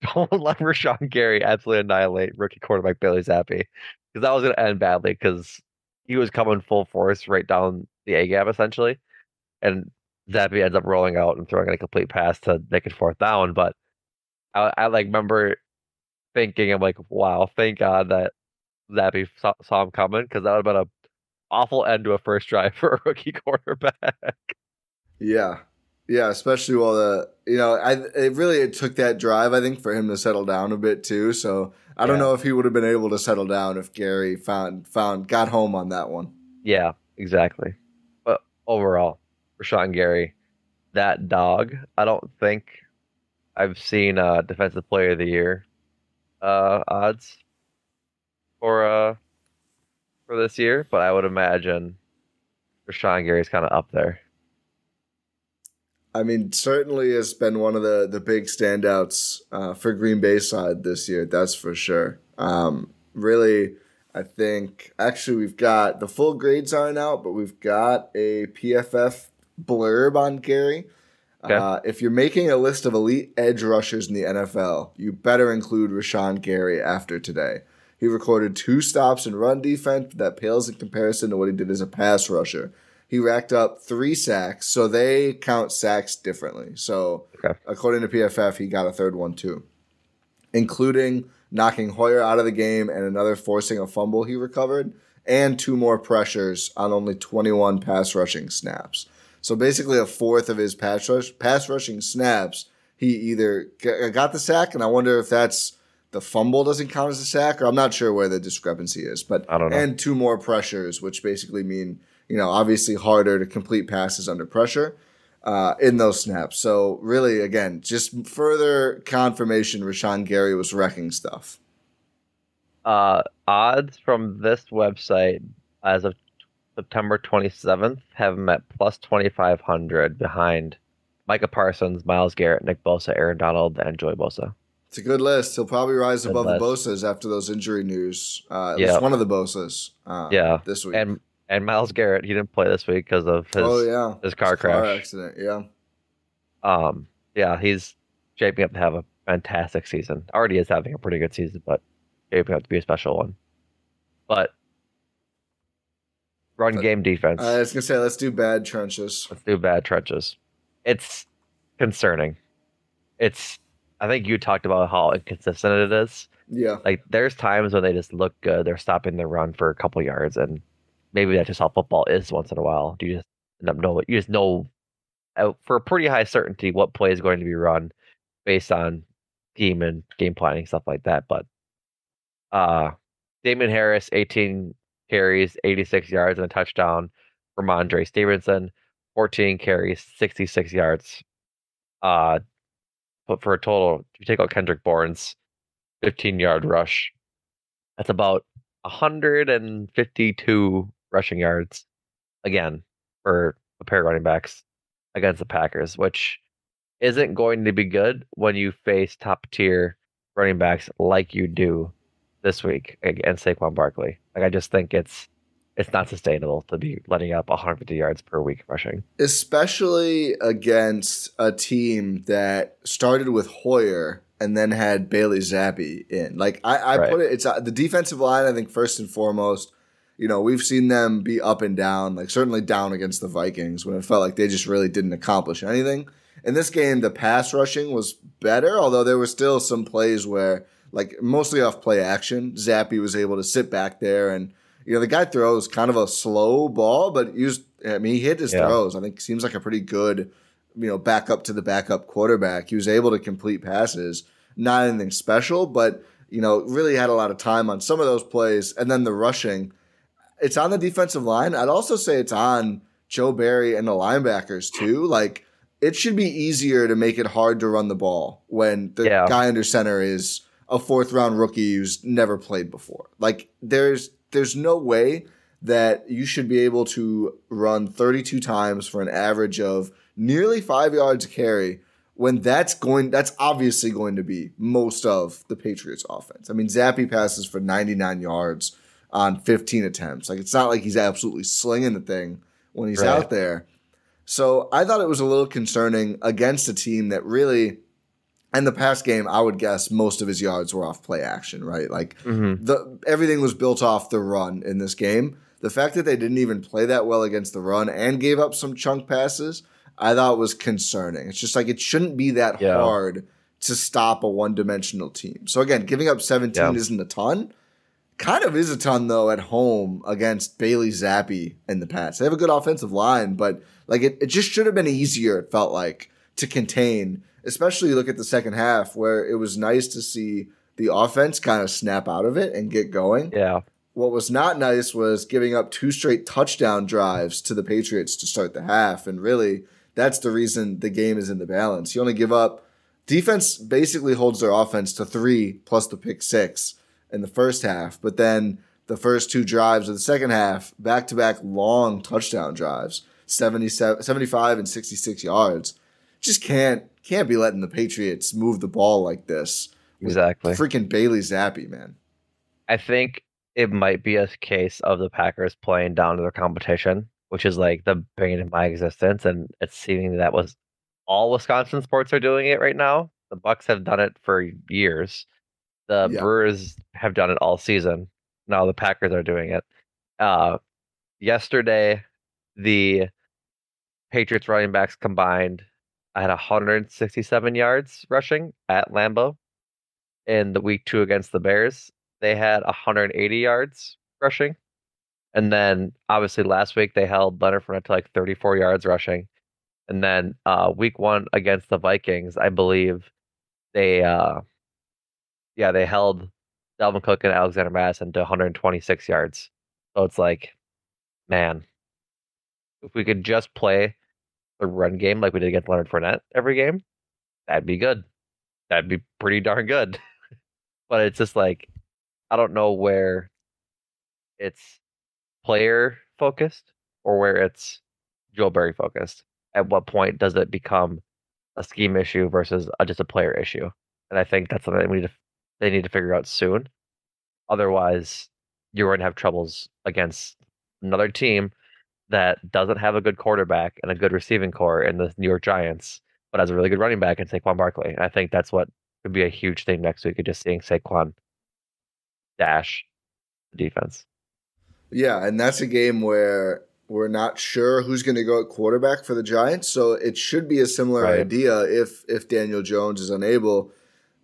S7: [laughs] don't let Rashan Gary absolutely annihilate rookie quarterback Bailey Zappe. Because that was gonna end badly because he was coming full force right down the A gap essentially, and Zappe ends up rolling out and throwing a complete pass to make it fourth down. But I, I like remember thinking, I'm like, wow, thank God that Zappe saw, saw him coming because that would have been a awful end to a first drive [laughs] for a rookie quarterback.
S8: Yeah, yeah, especially while the you know I it really it took that drive I think for him to settle down a bit too. So I don't know if he would have been able to settle down if Gary found found got home on that one.
S7: Yeah, exactly. But overall, Rashan Gary, that dog, I don't think I've seen uh defensive player of the year uh odds for uh for this year, but I would imagine Rashan Gary's kind of up there.
S8: I mean, certainly has been one of the the big standouts uh, for Green Bay side this year. That's for sure. Um, really, I think actually we've got the full grades aren't out, but we've got a PFF blurb on Gary.
S7: Okay.
S8: Uh, if you're making a list of elite edge rushers in the NFL, you better include Rashan Gary after today. He recorded two stops in run defense that pales in comparison to what he did as a pass rusher. He racked up three sacks, so they count sacks differently. So,
S7: Okay.
S8: according to PFF, he got a third one too, including knocking Hoyer out of the game and another forcing a fumble he recovered, and two more pressures on only 21 pass rushing snaps. So basically, a fourth of his pass rush, pass rushing snaps, he either got the sack, and I wonder if that's the fumble doesn't count as a sack, or I'm not sure where the discrepancy is. But
S7: I don't know.
S8: and two more pressures, which basically mean you know obviously harder to complete passes under pressure uh, in those snaps. So really, again, just further confirmation Rashan Gary was wrecking stuff.
S7: Uh odds from this website as of September 27th have him at plus 2500 behind Micah Parsons, Myles Garrett, Nick Bosa, Aaron Donald, and Joey Bosa.
S8: It's a good list. He'll probably rise
S7: Good
S8: above the
S7: list.
S8: Bosas after those injury news. Uh, at
S7: Yeah.
S8: least one of the Bosas. Uh,
S7: Yeah,
S8: this week.
S7: And and Myles Garrett, he didn't play this week because of his
S8: oh yeah,
S7: his car crash.
S8: accident. Yeah.
S7: Um, yeah, he's shaping up to have a fantastic season. Already is having a pretty good season, but shaping up to be a special one. But run
S8: But-
S7: game defense.
S8: I was gonna say let's do bad trenches.
S7: Let's do bad trenches. It's concerning. It's. I think you talked about how inconsistent it is.
S8: Yeah.
S7: Like there's times when they just look good. They're stopping the run for a couple yards, and maybe that's just how football is once in a while. You just end up know you just know uh, for pretty high certainty what play is going to be run based on team and game planning stuff like that. But uh, Damien Harris, 18 carries, 86 yards, and a touchdown. Rhamondre Stevenson, 14 carries, 66 yards. Uh, but for a total, if you take out Kendrick Bourne's 15 yard rush, that's about 152 rushing yards again for a pair of running backs against the Packers, which isn't going to be good when you face top tier running backs like you do this week against Saquon Barkley. Like I just think it's it's not sustainable to be letting up 150 yards per week rushing.
S8: especially against a team that started with Hoyer and then had Bailey Zappe in. Like I, I
S7: Right.
S8: put it, it's uh, the defensive line. I think first and foremost, you know, we've seen them be up and down. Like certainly down against the Vikings when it felt like they just really didn't accomplish anything. In this game, the pass rushing was better, although there were still some plays where, like mostly off play action, Zappe was able to sit back there and. You know, the guy throws kind of a slow ball, but he was, I mean, he hit his
S7: Yeah.
S8: throws. I think seems like a pretty good, you know, backup to the backup quarterback. He was able to complete passes, not anything special, but, you know, really had a lot of time on some of those plays. And then the rushing, it's on the defensive line. I'd also say it's on Joe Barry and the linebackers too. Like, it should be easier to make it hard to run the ball when the
S7: Yeah.
S8: guy under center is a fourth round rookie who's never played before. Like, there's there's no way that you should be able to run 32 times for an average of nearly five yards a carry when that's going that's obviously going to be most of the Patriots offense. I mean Zappe passes for 99 yards on 15 attempts. Like it's not like he's absolutely slinging the thing when he's
S7: Right.
S8: out there. So I thought it was a little concerning against a team that really in the past game, I would guess most of his yards were off play action, right? Like
S7: Mm-hmm.
S8: the everything was built off the run in this game. The fact that they didn't even play that well against the run and gave up some chunk passes, I thought was concerning. It's just like it shouldn't be that
S7: Yeah.
S8: hard to stop a one dimensional team. So again, giving up 17
S7: Yeah.
S8: isn't a ton, Kind of is a ton though at home against Bailey Zappe and the Pats. They have a good offensive line, but like it, it just should have been easier, it felt like, to contain. Especially look at the second half where it was nice to see the offense kind of snap out of it and get going.
S7: Yeah.
S8: What was not nice was giving up two straight touchdown drives to the Patriots to start the half. And really, that's the reason the game is in the balance. You only give up defense basically holds their offense to three plus the pick six in the first half, but then the first two drives of the second half, back to back long touchdown drives, 77, 75 and 66 yards. Just can't can't be letting the Patriots move the ball like this.
S7: Exactly.
S8: Freaking Bailey Zappe, man.
S7: I think it might be a case of the Packers playing down to their competition, which is like the bane of my existence, and it's seeming that was all Wisconsin sports are doing it right now. The Bucks have done it for years. The
S8: Yeah.
S7: Brewers have done it all season. Now the Packers are doing it. Uh, yesterday, the Patriots running backs combined had 167 yards rushing at Lambeau. In the week two against the Bears, they had 180 yards rushing. And then obviously last week they held Leonard Fournette to like 34 yards rushing. And then uh, week one against the Vikings, I believe they, uh, yeah, they held Dalvin Cook and Alexander Mattison to 126 yards. So it's like, man, if we could just play the run game like we did against Leonard Fournette every game, that'd be good. That'd be pretty darn good. [laughs] but it's just like, I don't know where it's player focused or where it's Joe Barry focused. At what point does it become a scheme issue versus a, just a player issue? And I think that's something we need to, they need to figure out soon. Otherwise, you're going to have troubles against another team that doesn't have a good quarterback and a good receiving core in the New York Giants, but has a really good running back in Saquon Barkley. I think that's what could be a huge thing next week, just seeing Saquon dash the defense.
S8: Yeah, and that's a game where we're not sure who's going to go at quarterback for the Giants, so it should be a similar
S7: Right.
S8: idea if if Daniel Jones is unable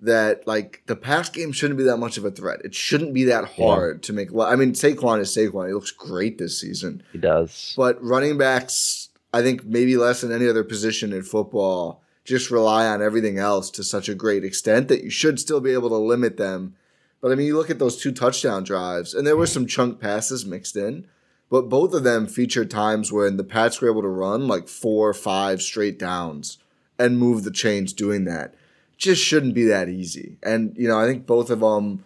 S8: that like the pass game shouldn't be that much of a threat. It shouldn't be that
S7: Yeah.
S8: hard to make I mean Saquon is Saquon. He looks great this season.
S7: He does.
S8: But running backs, I think maybe less than any other position in football, just rely on everything else to such a great extent that you should still be able to limit them. But I mean, you look at those two touchdown drives, and there were some chunk passes mixed in, but both of them featured times when the Pats were able to run like four or five straight downs and move the chains doing that. Just shouldn't be that easy. And, you know, I think both of them,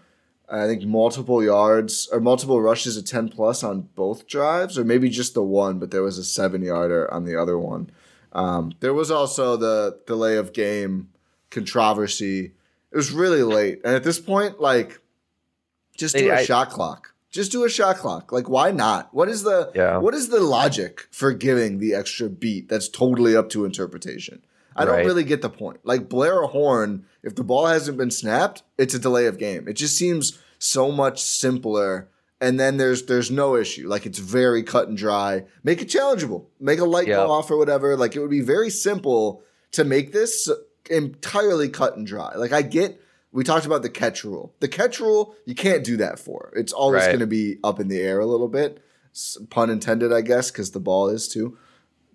S8: I think multiple yards or multiple rushes of 10 plus on both drives, or maybe just the one, but there was a seven yarder on the other one. Um, there was also the delay of game controversy. It was really late. And at this point, like, just do
S7: Hey,
S8: a
S7: I-
S8: shot clock. Just do a shot clock. Like, why not? What is the
S7: Yeah.
S8: what is the logic for giving the extra beat? That's totally up to interpretation. I don't really get the point. Like blare a horn, if the ball hasn't been snapped, it's a delay of game. It just seems so much simpler. And then there's there's no issue. Like it's very cut and dry. Make it challengeable. Make a light
S7: Yeah.
S8: go off or whatever. Like it would be very simple to make this entirely cut and dry. Like I get we talked about the catch rule. The catch rule, you can't do that for. It's always
S7: Right.
S8: going to be up in the air a little bit. Pun intended, I guess, because the ball is too.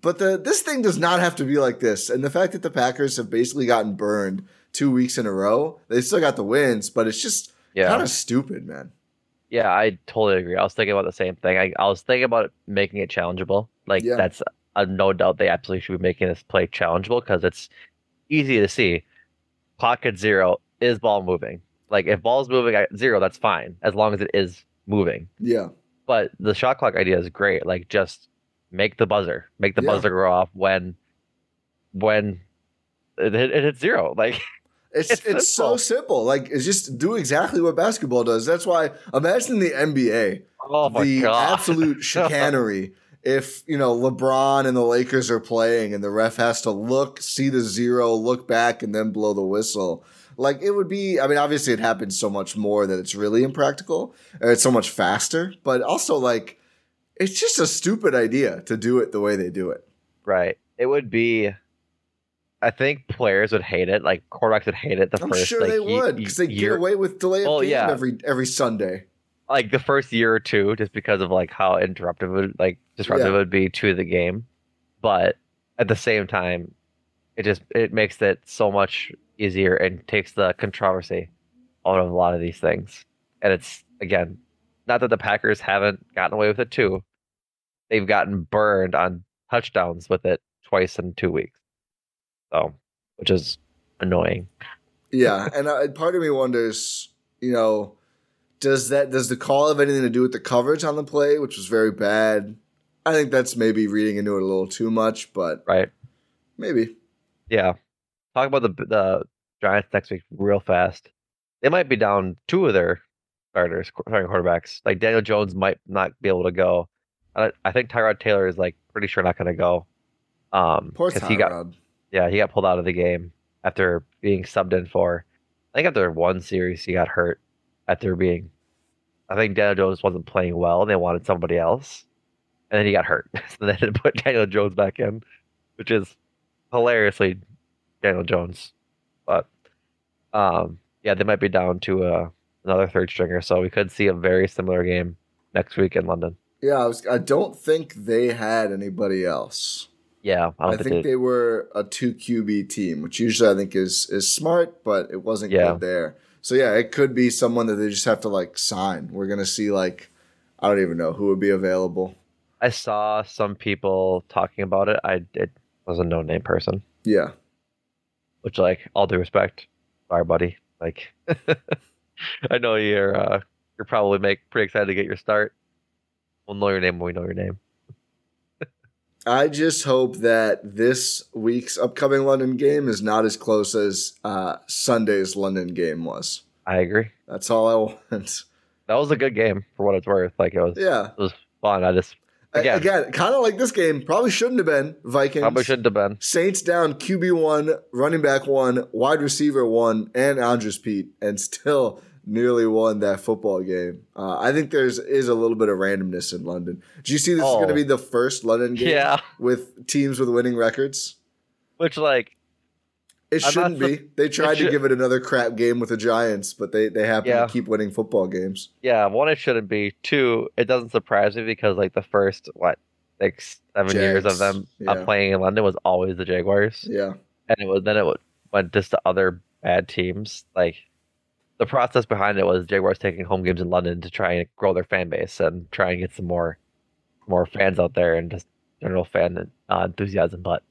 S8: But the this thing does not have to be like this. And the fact that the Packers have basically gotten burned two weeks in a row, they still got the wins, but it's just
S7: Yeah.
S8: kind of stupid, man.
S7: Yeah, I totally agree. I was thinking about the same thing. I, I was thinking about making it challengeable. Like
S8: Yeah.
S7: that's a no doubt they absolutely should be making this play challengeable because it's easy to see. Clock at zero is ball moving. Like if ball's moving at zero, that's fine as long as it is moving.
S8: Yeah.
S7: But the shot clock idea is great. Like just make the buzzer, make the
S8: Yeah.
S7: buzzer go off when when it, it hits zero. [laughs] Like
S8: It's
S7: It's
S8: it's, so simple. Like it's just do exactly what basketball does. That's why imagine the NBA.
S7: oh my
S8: the
S7: god,
S8: absolute [laughs] chicanery if you know LeBron and the Lakers are playing and the ref has to look, see the zero, look back, and then blow the whistle. Like it would be. I mean, obviously it happens so much more that it's really impractical. It's so much faster, but also like it's just a stupid idea to do it the way they do it.
S7: Right. It would be. I think players would hate it. Like quarterbacks would hate it. The
S8: I'm
S7: first,
S8: sure
S7: like,
S8: they
S7: ye-
S8: would because they
S7: year-
S8: get away with delay of
S7: Well,
S8: game
S7: yeah.
S8: every every Sunday.
S7: like the first year or two, just because of like how interruptive, would, like disruptive
S8: Yeah.
S7: it would be to the game. But at the same time, it just it makes it so much easier and takes the controversy out of a lot of these things. And it's again, not that the Packers haven't gotten away with it too. They've gotten burned on touchdowns with it twice in two weeks. So, which is annoying.
S8: Yeah, and uh, part of me wonders, you know, does that does the call have anything to do with the coverage on the play, which was very bad? I think that's maybe reading into it a little too much, but
S7: Right.
S8: maybe.
S7: Yeah. Talk about the the Giants next week real fast. They might be down two of their starters, starting quarterbacks. Like Daniel Jones might not be able to go. I, I think Tyrod Taylor is like pretty sure not going to go. Um,
S8: Poor
S7: 'cause he got yeah he got pulled out of the game after being subbed in for. I think after one series he got hurt after being. I think Daniel Jones wasn't playing well and they wanted somebody else, and then he got hurt. [laughs] so they had to put Daniel Jones back in, which is hilariously Daniel Jones. But um, yeah, they might be down to uh, another third stringer, so we could see a very similar game next week in London.
S8: Yeah, I was. I don't think they had anybody else.
S7: Yeah, I
S8: I, think
S7: think,
S8: they were a two QB team, which usually I think is is smart, but it wasn't
S7: Yeah.
S8: good there. So yeah, it could be someone that they just have to like sign. We're gonna see like I don't even know who would be available.
S7: I saw some people talking about it. I it was a no name person,
S8: Yeah,
S7: which like all due respect, our buddy. Like [laughs] [laughs] I know you're uh, you're probably make pretty excited to get your start. We'll know your name when we know your name.
S8: I just hope that this week's upcoming London game is not as close as uh, Sunday's London game was.
S7: I agree.
S8: That's all I want.
S7: That was a good game for what it's worth. Like it was
S8: Yeah.
S7: it was fun. I just Again.
S8: Again, kind of like this game. Probably shouldn't have been Vikings.
S7: probably shouldn't have been.
S8: Saints down QB one, running back one, wide receiver one, and Andrus Peat, and still nearly won that football game. Uh, I think there's is a little bit of randomness in London. Do you see this is going to
S7: Oh.
S8: be the first London game
S7: Yeah.
S8: with teams with winning records?
S7: Which like
S8: It
S7: I'm
S8: shouldn't be. They tried to give it another crap game with the Giants, but they they happen
S7: Yeah.
S8: to keep winning football games.
S7: yeah, one it shouldn't be. Two, it doesn't surprise me because like the first what six seven years of
S8: Jags,
S7: them uh,
S8: yeah.
S7: playing in London was always the Jaguars.
S8: Yeah,
S7: and it was then it went just to other bad teams. Like the process behind it was Jaguars taking home games in London to try and grow their fan base and try and get some more more fans out there and just general fan uh, enthusiasm. But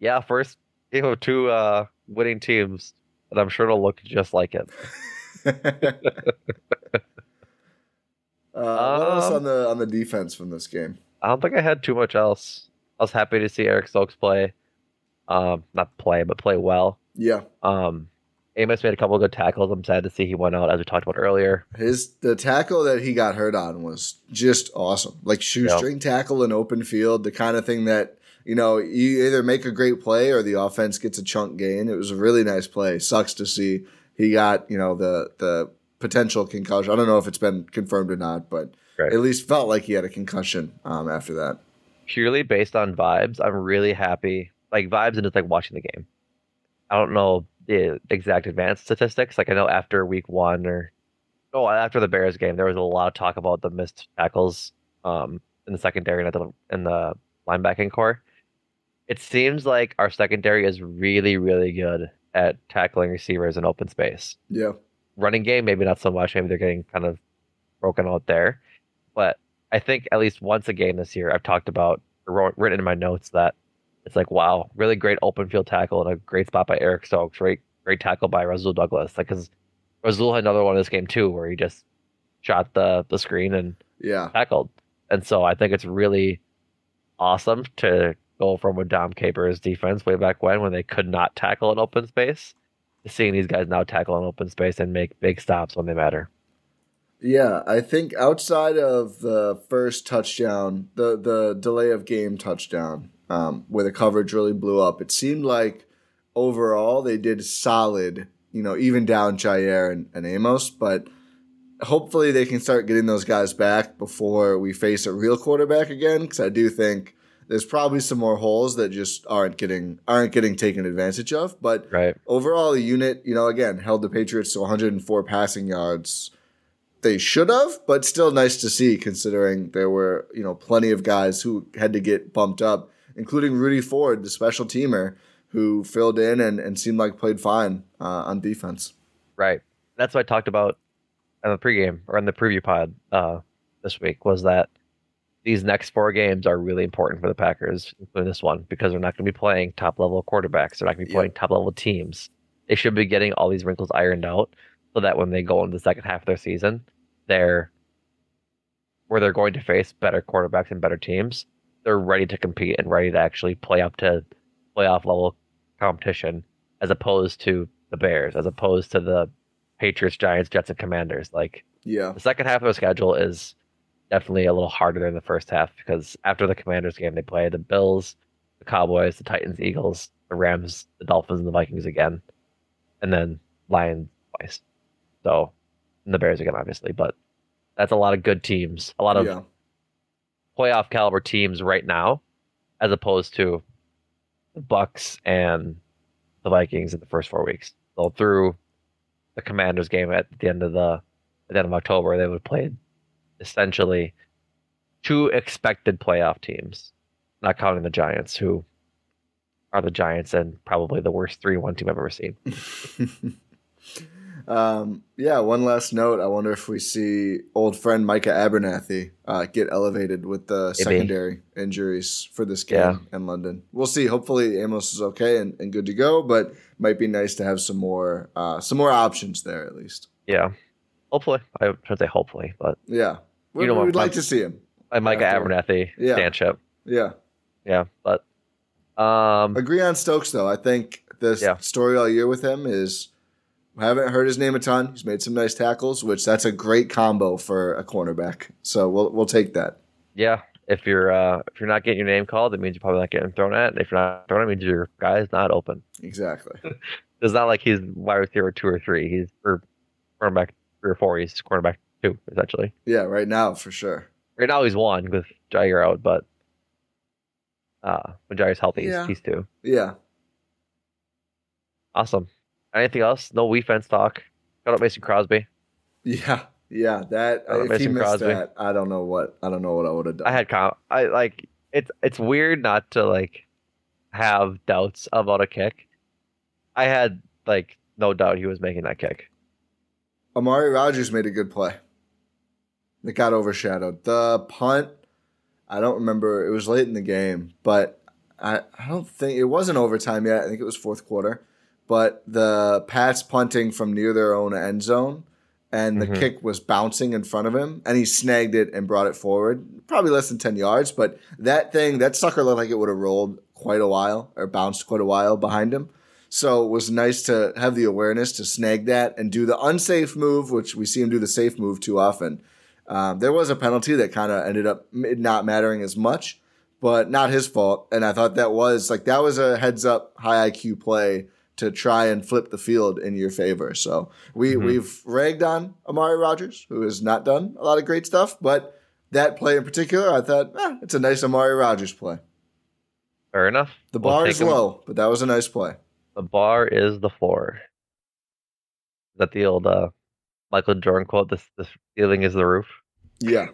S7: yeah, first game of two uh, winning teams, and I'm sure it'll look just like it. [laughs]
S8: Uh, what else
S7: Um,
S8: on the on the defense from this game?
S7: I don't think I had too much else. I was happy to see Eric Stokes play, um, not play, but play well.
S8: Yeah,
S7: Um, Amos made a couple of good tackles. I'm sad to see he went out, as we talked about earlier.
S8: his the tackle that he got hurt on was just awesome. Like shoestring tackle in open field, the kind of thing that you know you either make a great play or the offense gets a chunk gain. It was a really nice play. Sucks to see he got you know the the potential concussion. I don't know if it's been confirmed or not, but
S7: Right.
S8: at least felt like he had a concussion um, after that.
S7: purely based on vibes, I'm really happy. Like vibes and just like watching the game. I don't know the exact advanced statistics. Like I know after week one or oh after the Bears game, there was a lot of talk about the missed tackles um, in the secondary and the in the linebacking core. It seems like our secondary is really really good at tackling receivers in open space.
S8: Yeah,
S7: running game, maybe not so much. Maybe they're getting kind of broken out there. But I think at least once a game this year, I've talked about, written in my notes that it's like, wow, really great open field tackle and a great spot by Eric Stokes. Great, great tackle by Rasul Douglas. Like, because Rasul had another one in this game too, where he just shot the the screen and
S8: yeah,
S7: tackled. And so I think it's really awesome to go from a Dom Capers defense way back when, when they could not tackle in open space, seeing these guys now tackle in open space and make big stops when they matter.
S8: Yeah, I think outside of the first touchdown, the the delay of game touchdown, um, where the coverage really blew up, it seemed like overall they did solid. You know, even down Jaire and, and Amos, but hopefully they can start getting those guys back before we face a real quarterback again. Because I do think there's probably some more holes that just aren't getting aren't getting taken advantage of. But
S7: Right.
S8: overall, the unit, you know, again held the Patriots to 104 passing yards they should have, but still nice to see considering there were, you know, plenty of guys who had to get bumped up, including Rudy Ford, the special teamer, who filled in and, and seemed like played fine uh, on defense.
S7: Right. That's what I talked about in the pregame or in the preview pod uh, this week was that these next four games are really important for the Packers, including this one, because they're not going to be playing top level quarterbacks. They're not going to be playing top level teams. They should be getting all these wrinkles ironed out so that when they go into the second half of their season, they're where they're going to face better quarterbacks and better teams. They're ready to compete and ready to actually play up to playoff level competition as opposed to the Bears, as opposed to the Patriots, Giants, Jets, and Commanders. Like
S8: Yeah.
S7: the second half of the schedule is definitely a little harder than the first half because after the Commanders game, they play the Bills, the Cowboys, the Titans, Eagles, the Rams, the Dolphins, and the Vikings again, and then Lions twice. So, and the Bears again, obviously, but that's a lot of good teams, a lot of
S8: Yeah.
S7: playoff caliber teams right now, as opposed to the Bucks and the Vikings in the first four weeks. So through the Commanders game at the end of the at the end of October, they would have played essentially two expected playoff teams, not counting the Giants, who are the Giants and probably the worst three one team I've ever seen. [laughs]
S8: Um, yeah, one last note. I wonder if we see old friend Micah Abernathy uh, get elevated with the
S7: Maybe.
S8: secondary injuries for this game
S7: Yeah.
S8: in London. We'll see. Hopefully Amos is okay and, and good to go, but might be nice to have some more uh, some more options there at least.
S7: Yeah, hopefully I should say hopefully, but
S8: Yeah. We,
S7: You know what,
S8: we'd like to see him.
S7: I Micah
S8: After-
S7: Abernathy
S8: Yeah.
S7: stanship.
S8: Yeah.
S7: Yeah, but um,
S8: Agree on Stokes though. I think the
S7: Yeah.
S8: story all year with him is we haven't heard his name a ton. He's made some nice tackles, which that's a great combo for a cornerback. So we'll we'll take that.
S7: yeah, if you're uh, if you're not getting your name called, it means you're probably not getting thrown at. And if you're not thrown, at, it means your guy is not open.
S8: Exactly. [laughs]
S7: It's not like he's wide receiver two or three. He's or cornerback three or four. He's cornerback two essentially.
S8: yeah, right now for sure.
S7: Right now he's one with Jaire out, but uh, when Jaire's healthy, he's,
S8: Yeah.
S7: he's two.
S8: Yeah.
S7: Awesome. Anything else? No wee fence talk. Got up Mason Crosby.
S8: Yeah. Yeah. That if he missed
S7: Crosby.
S8: that, I don't know what I don't know what I would have done.
S7: I had com- I like it's it's weird not to like have doubts about a kick. I had like no doubt he was making that kick.
S8: Amari Rodgers made a good play. It got overshadowed. The punt, I don't remember. It was late in the game, but I, I don't think it wasn't overtime yet. I think it was fourth quarter. But the Pats punting from near their own end zone, and the
S7: Mhm.
S8: kick was bouncing in front of him, and he snagged it and brought it forward, probably less than ten yards. But that thing, that sucker looked like it would have rolled quite a while or bounced quite a while behind him. So it was nice to have the awareness to snag that and do the unsafe move, which we see him do the safe move too often. Um, there was a penalty that kind of ended up not mattering as much, but not his fault. And I thought that was like that was a heads up high IQ play to try and flip the field in your favor. So we
S7: Mhm.
S8: we've ragged on Amari Rodgers, who has not done a lot of great stuff, but that play in particular, I thought eh, it's a nice Amari Rodgers play.
S7: Fair enough.
S8: The
S7: We'll
S8: bar
S7: take
S8: is
S7: him.
S8: low, but that was a nice play.
S7: The bar is the floor. Is that the old uh, Michael Jordan quote? This this ceiling is the roof.
S8: Yeah,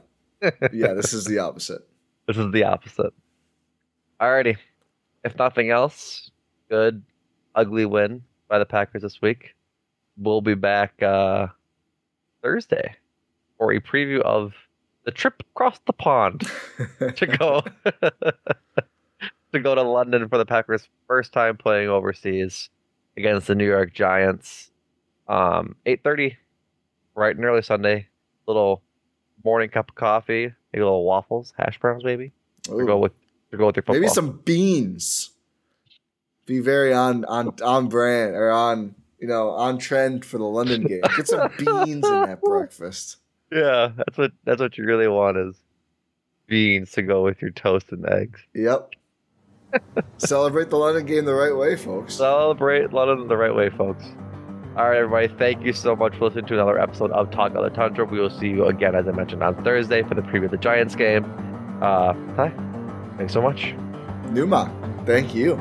S8: yeah. [laughs] This is the opposite.
S7: This is the opposite. Alrighty. If nothing else, good, ugly win by the Packers this week. We'll be back uh, Thursday for a preview of the trip across the pond to go [laughs] to go to London for the Packers' first time playing overseas against the New York Giants. Um, eight thirty, right and early Sunday. Little morning cup of coffee, maybe little waffles, hash browns, maybe. To go with to go with your football.
S8: Maybe some beans. Be very on on on brand or on you know on trend for the London game. Get some [laughs] beans in that breakfast.
S7: Yeah, that's what that's what you really want is beans to go with your toast and eggs.
S8: Yep. Celebrate the London game the right way, folks.
S7: Celebrate London the right way, folks. All right, everybody. Thank you so much for listening to another episode of Talk of the Tundra. We will see you again, as I mentioned, on Thursday for the preview of the Giants game. Uh, hi. Thanks so much.
S8: Numac, thank you.